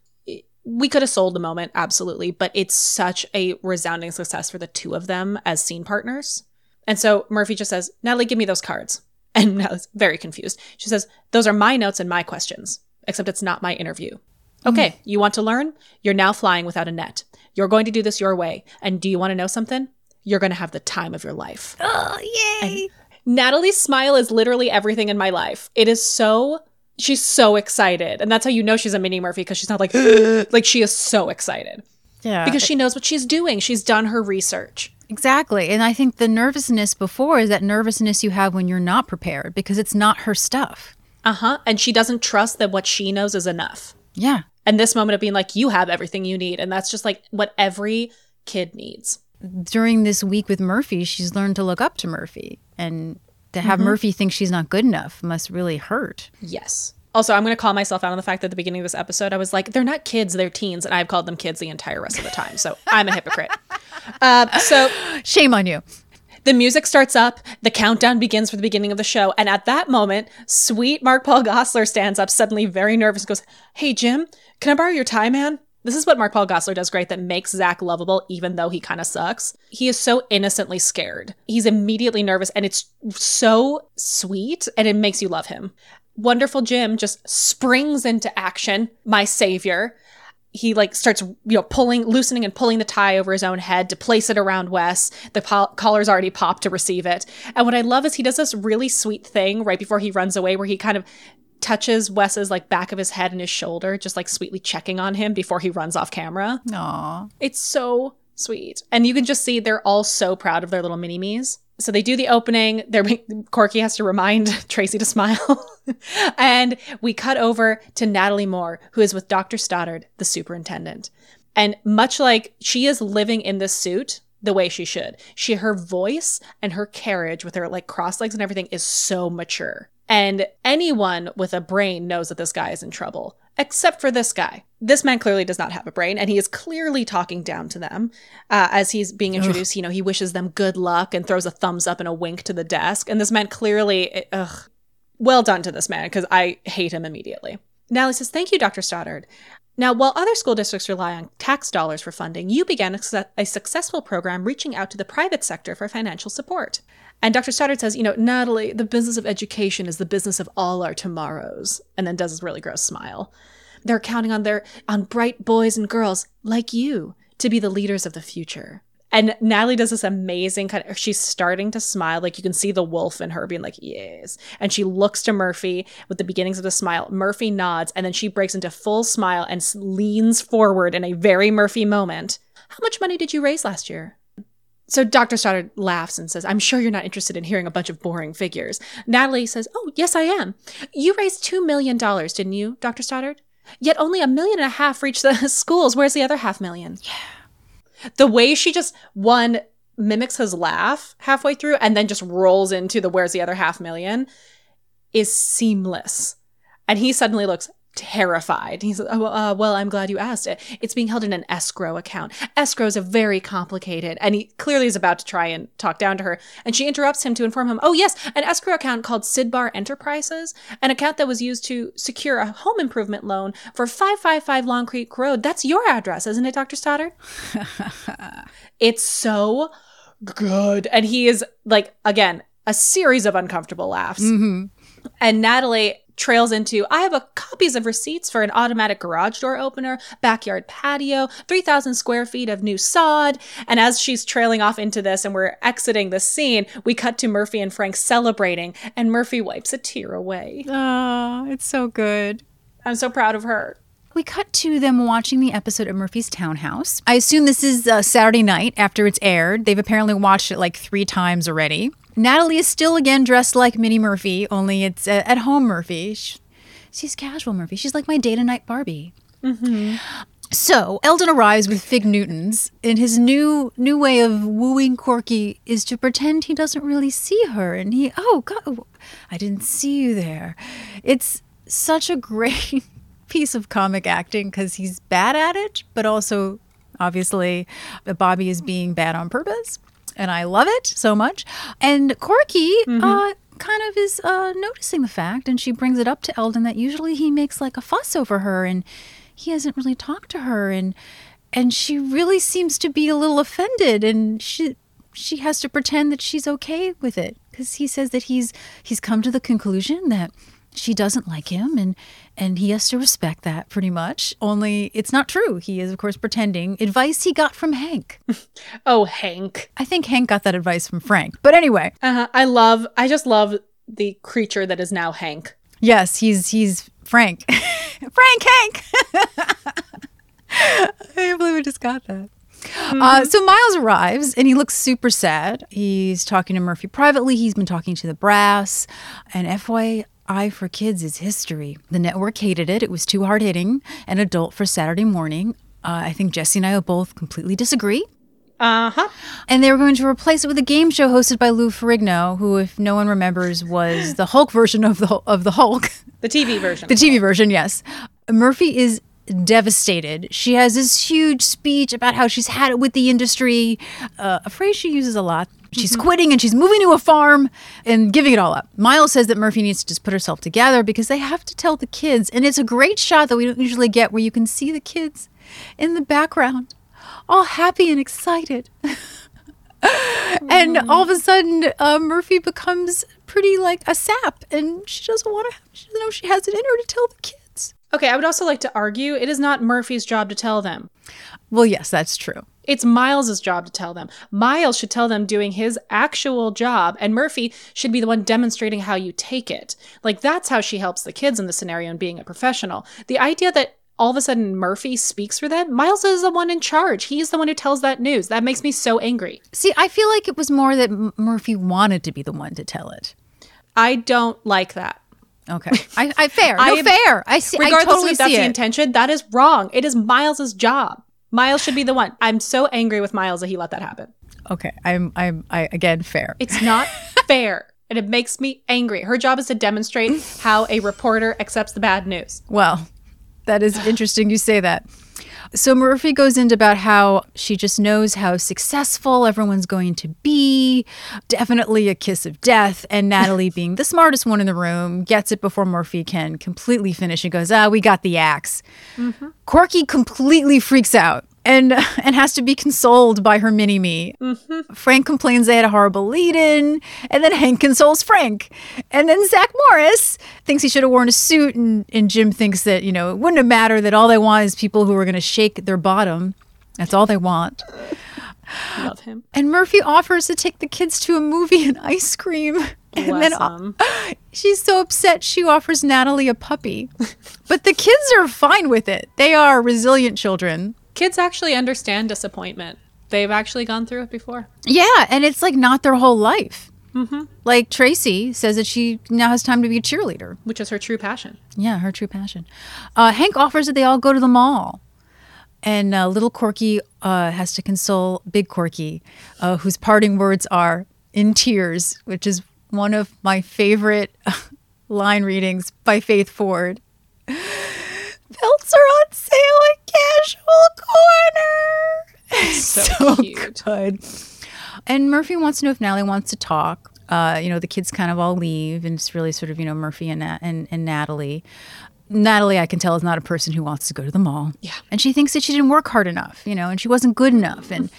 We could have sold the moment, absolutely, but it's such a resounding success for the two of them as scene partners. And so Murphy just says, Natalie, give me those cards. And Natalie's very confused. She says, Those are my notes and my questions, except it's not my interview. Okay, you want to learn? You're now flying without a net. You're going to do this your way. And do you want to know something? You're going to have the time of your life. Oh, yay. Natalie's smile is literally everything in my life. It is so she's so excited. And that's how you know she's a mini Murphy because she's not like like she is so excited. yeah. Because she knows what she's doing. She's done her research. Exactly. And I think the nervousness before is that nervousness you have when you're not prepared because it's not her stuff. Uh-huh. And she doesn't trust that what she knows is enough. Yeah. And this moment of being like, you have everything you need. And that's just like what every kid needs. During this week with Murphy, she's learned to look up to Murphy. And to have Murphy think she's not good enough must really hurt. Yes. Also, I'm going to call myself out on the fact that at the beginning of this episode, I was like, they're not kids, they're teens. And I've called them kids the entire rest of the time. So I'm a hypocrite. Uh, so Shame on you. The music starts up, the countdown begins for the beginning of the show. And at that moment, sweet Mark Paul Gosselaar stands up, suddenly very nervous, and goes, Hey, Jim, can I borrow your tie, man? This is what Mark Paul Gosselaar does great that makes Zach lovable, even though he kind of sucks. He is so innocently scared. He's immediately nervous, and it's so sweet, and it makes you love him. Wonderful Jim just springs into action, my savior. He like starts, you know, pulling, loosening and pulling the tie over his own head to place it around Wes. The po- collar's already popped to receive it. And what I love is he does this really sweet thing right before he runs away where he kind of touches Wes's like back of his head and his shoulder, just like sweetly checking on him before he runs off camera. Aw. It's so sweet. And you can just see they're all so proud of their little mini me's. So they do the opening. They're Corky has to remind Tracy to smile. and we cut over to Natalie Moore, who is with Dr. Stoddard, the superintendent. And much like she is living in this suit the way she should, she her voice and her carriage with her like cross legs and everything is so mature. And anyone with a brain knows that this guy is in trouble, except for this guy. This man clearly does not have a brain, and he is clearly talking down to them uh, as he's being introduced. You know, he wishes them good luck and throws a thumbs up and a wink to the desk. And this man clearly, ugh, well done to this man because I hate him immediately. Natalie says, Thank you, Dr. Stoddard. Now, while other school districts rely on tax dollars for funding, you began a, su- a successful program reaching out to the private sector for financial support. And Dr. Stoddard says, you know, Natalie, the business of education is the business of all our tomorrows. And then does this really gross smile. They're counting on their on bright boys and girls like you to be the leaders of the future. And Natalie does this amazing kind of, she's starting to smile. Like you can see the wolf in her being like, yes. And she looks to Murphy with the beginnings of the smile. Murphy nods and then she breaks into full smile and leans forward in a very Murphy moment. How much money did you raise last year? So Dr. Stoddard laughs and says, I'm sure you're not interested in hearing a bunch of boring figures. Natalie says, Oh, yes, I am. You raised $2 million, didn't you, Dr. Stoddard? Yet only a million and a half reached the schools. Where's the other half million? the way she just one mimics his laugh halfway through and then just rolls into the where's the other half million is seamless and he suddenly looks terrified. He's oh, uh, well i'm glad you asked it. It's being held in an escrow account. Escrows a very complicated and he clearly is about to try and talk down to her and she interrupts him to inform him oh yes an escrow account called sidbar enterprises an account that was used to secure a home improvement loan for 555 long creek road. That's your address isn't it dr stoddard? It's so good. And he is like, again, a series of uncomfortable laughs. And Natalie trails into I have a copies of receipts for an automatic garage door opener, backyard patio, 3,000 square feet of new sod. And as she's trailing off into this and we're exiting the scene, we cut to Murphy and Frank celebrating, and Murphy wipes a tear away. Oh, it's so good. I'm so proud of her. We cut to them watching the episode of Murphy's Townhouse. I assume this is uh, Saturday night after it's aired. They've apparently watched it like three times already. Natalie is still again dressed like Mini Murphy, only it's uh, at home Murphy. Sh- She's casual Murphy. She's like my day to night Barbie. So Eldon arrives with Fig Newtons, and his new new way of wooing Corky is to pretend he doesn't really see her, and he oh God, I didn't see you there. It's such a great piece of comic acting because he's bad at it, but also obviously Bobby is being bad on purpose, and I love it so much. And Corky. Uh, kind of is uh, noticing the fact and she brings it up to Eldon that usually he makes like a fuss over her and he hasn't really talked to her and and she really seems to be a little offended and she she has to pretend that she's okay with it because he says that he's he's come to the conclusion that she doesn't like him and and he has to respect that pretty much only it's not true he is of course pretending advice he got from hank Oh, Hank. i think hank got that advice from frank but anyway Uh-huh. I love, I just love the creature that is now Hank. Yes, he's he's Frank. Frank Hank. I can't believe I just got that. Uh, so Miles arrives and he looks super sad. He's talking to Murphy privately. He's been talking to the brass. And FYI for kids is history. The network hated it. It was too hard hitting and adult for Saturday morning. Uh, I think Jesse and I both completely disagree. Uh huh. And they were going to replace it with a game show hosted by Lou Ferrigno, who, if no one remembers, was the Hulk version of the of the Hulk. The TV version. The TV version, yes. Murphy is devastated. She has this huge speech about how she's had it with the industry, uh, a phrase she uses a lot. She's quitting and she's moving to a farm and giving it all up. Miles says that Murphy needs to just put herself together because they have to tell the kids. And it's a great shot that we don't usually get where you can see the kids in the background, all happy and excited. and all of a sudden, uh, Murphy becomes pretty like a sap, and she doesn't want to. She doesn't know she has it in her to tell the kids. Okay, I would also like to argue it is not Murphy's job to tell them. Well, yes, that's true. It's Miles's job to tell them. Miles should tell them doing his actual job, and Murphy should be the one demonstrating how you take it. Like that's how she helps the kids in the scenario and being a professional. The idea that all of a sudden Murphy speaks for them, Miles is the one in charge. He's the one who tells that news. That makes me so angry. See, I feel like it was more that M- Murphy wanted to be the one to tell it. I don't like that. Okay, I, I fair, no I fair. I see. I Regardless totally if that's the intention, that is wrong. It is Miles's job. Miles should be the one. I'm so angry with Miles that he let that happen. Okay, I'm, I'm, I again fair. It's not fair. And it makes me angry. Her job is to demonstrate how a reporter accepts the bad news. Well, that is interesting you say that. So Murphy goes into about how she just knows how successful everyone's going to be. Definitely a kiss of death. And Natalie, being the smartest one in the room, gets it before Murphy can completely finish and goes, ah, we got the axe. Corky completely freaks out. And, and has to be consoled by her mini me. Mm-hmm. Frank complains they had a horrible lead in, and then Hank consoles Frank. And then Zach Morris thinks he should have worn a suit, and, and Jim thinks that, you know, it wouldn't have mattered that all they want is people who are going to shake their bottom. That's all they want. Love him. And Murphy offers to take the kids to a movie and ice cream. And Bless then him. she's so upset she offers Natalie a puppy. but the kids are fine with it. They are resilient children. Kids actually understand disappointment. They've actually gone through it before. Yeah, and it's like not their whole life. Like Tracy says that she now has time to be a cheerleader. which is her true passion. Yeah, her true passion. Uh, Hank offers that they all go to the mall. And uh, little Corky uh, has to console Big Corky, uh, whose parting words are in tears, which is one of my favorite line readings by Faith Ford. Belts are on sale at Casual Corner. So cute. good. And Murphy wants to know if Natalie wants to talk. Uh, you know, the kids kind of all leave, and it's really sort of, you know, Murphy and, Nat- and, and Natalie. Natalie, I can tell, is not a person who wants to go to the mall. Yeah. And she thinks that she didn't work hard enough, you know, and she wasn't good enough. And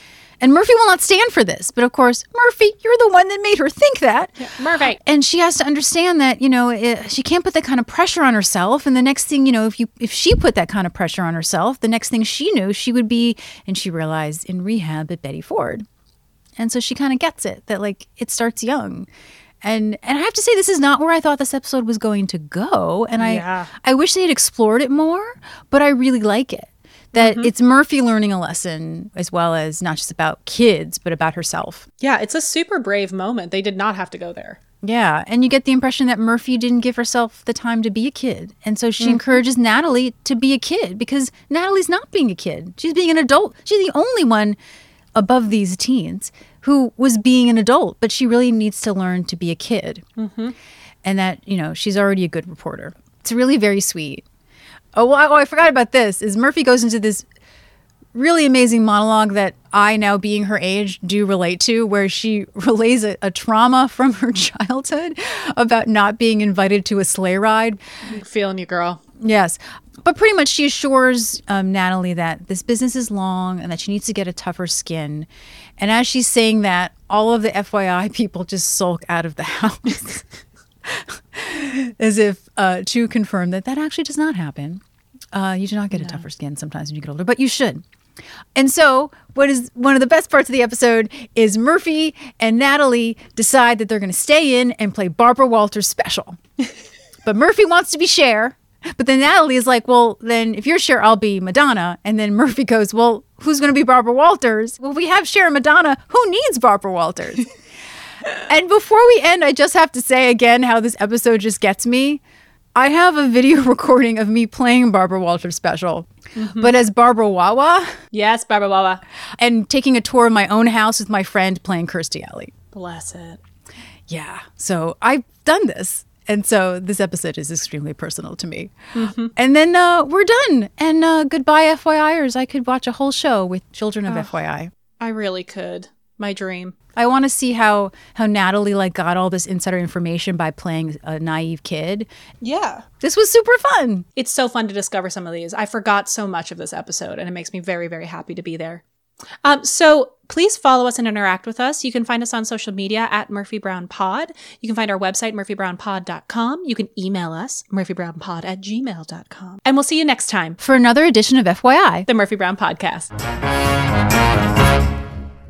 and Murphy will not stand for this. But of course, Murphy, you're the one that made her think that. Murphy. Uh, and she has to understand that, you know, it, she can't put that kind of pressure on herself. And the next thing, you know, if you if she put that kind of pressure on herself, the next thing she knew, she would be, and she realized in rehab at Betty Ford. And so she kind of gets it that like it starts young. And and I have to say this is not where I thought this episode was going to go. And I Yeah. I wish they had explored it more, but I really like it. That it's Murphy learning a lesson as well as not just about kids, but about herself. Yeah, it's a super brave moment. They did not have to go there. Yeah, and you get the impression that Murphy didn't give herself the time to be a kid. And so she encourages Natalie to be a kid because Natalie's not being a kid. She's being an adult. She's the only one above these teens who was being an adult, but she really needs to learn to be a kid. Mm-hmm. And that, you know, she's already a good reporter. It's really very sweet. Oh, well, I- oh, I forgot about this. Is Murphy goes into this really amazing monologue that I, now being her age, do relate to, where she relays a, a trauma from her childhood about not being invited to a sleigh ride. Feeling you, girl. Yes. But pretty much she assures um, Natalie that this business is long and that she needs to get a tougher skin. And as she's saying that, all of the FYI people just sulk out of the house as if uh, to confirm that that actually does not happen. Uh, you do not get a tougher skin sometimes when you get older, but you should. And so, what is one of the best parts of the episode is Murphy and Natalie decide that they're going to stay in and play Barbara Walters special. but Murphy wants to be Cher. But then Natalie is like, well, then if you're Cher, I'll be Madonna. And then Murphy goes, well, who's going to be Barbara Walters? Well, we have Cher and Madonna. Who needs Barbara Walters? and before we end, I just have to say again how this episode just gets me. I have a video recording of me playing Barbara Walters special, but as Barbara Wawa Yes, Barbara Wawa. and taking a tour of my own house with my friend playing Kirstie Alley. Bless it. Yeah. So I've done this. And so this episode is extremely personal to me. And then uh, we're done. And uh, goodbye, FYIers. I could watch a whole show with children of FYI. I really could. My dream. I want to see how how Natalie like got all this insider information by playing a naive kid. Yeah. This was super fun. It's so fun to discover some of these. I forgot so much of this episode, and it makes me very, very happy to be there. Um, so please follow us and interact with us. You can find us on social media at Murphy Brown Pod. You can find our website, murphybrownpod.com. You can email us, murphybrownpod at gmail.com. And we'll see you next time, For another edition of FYI. the Murphy Brown Podcast.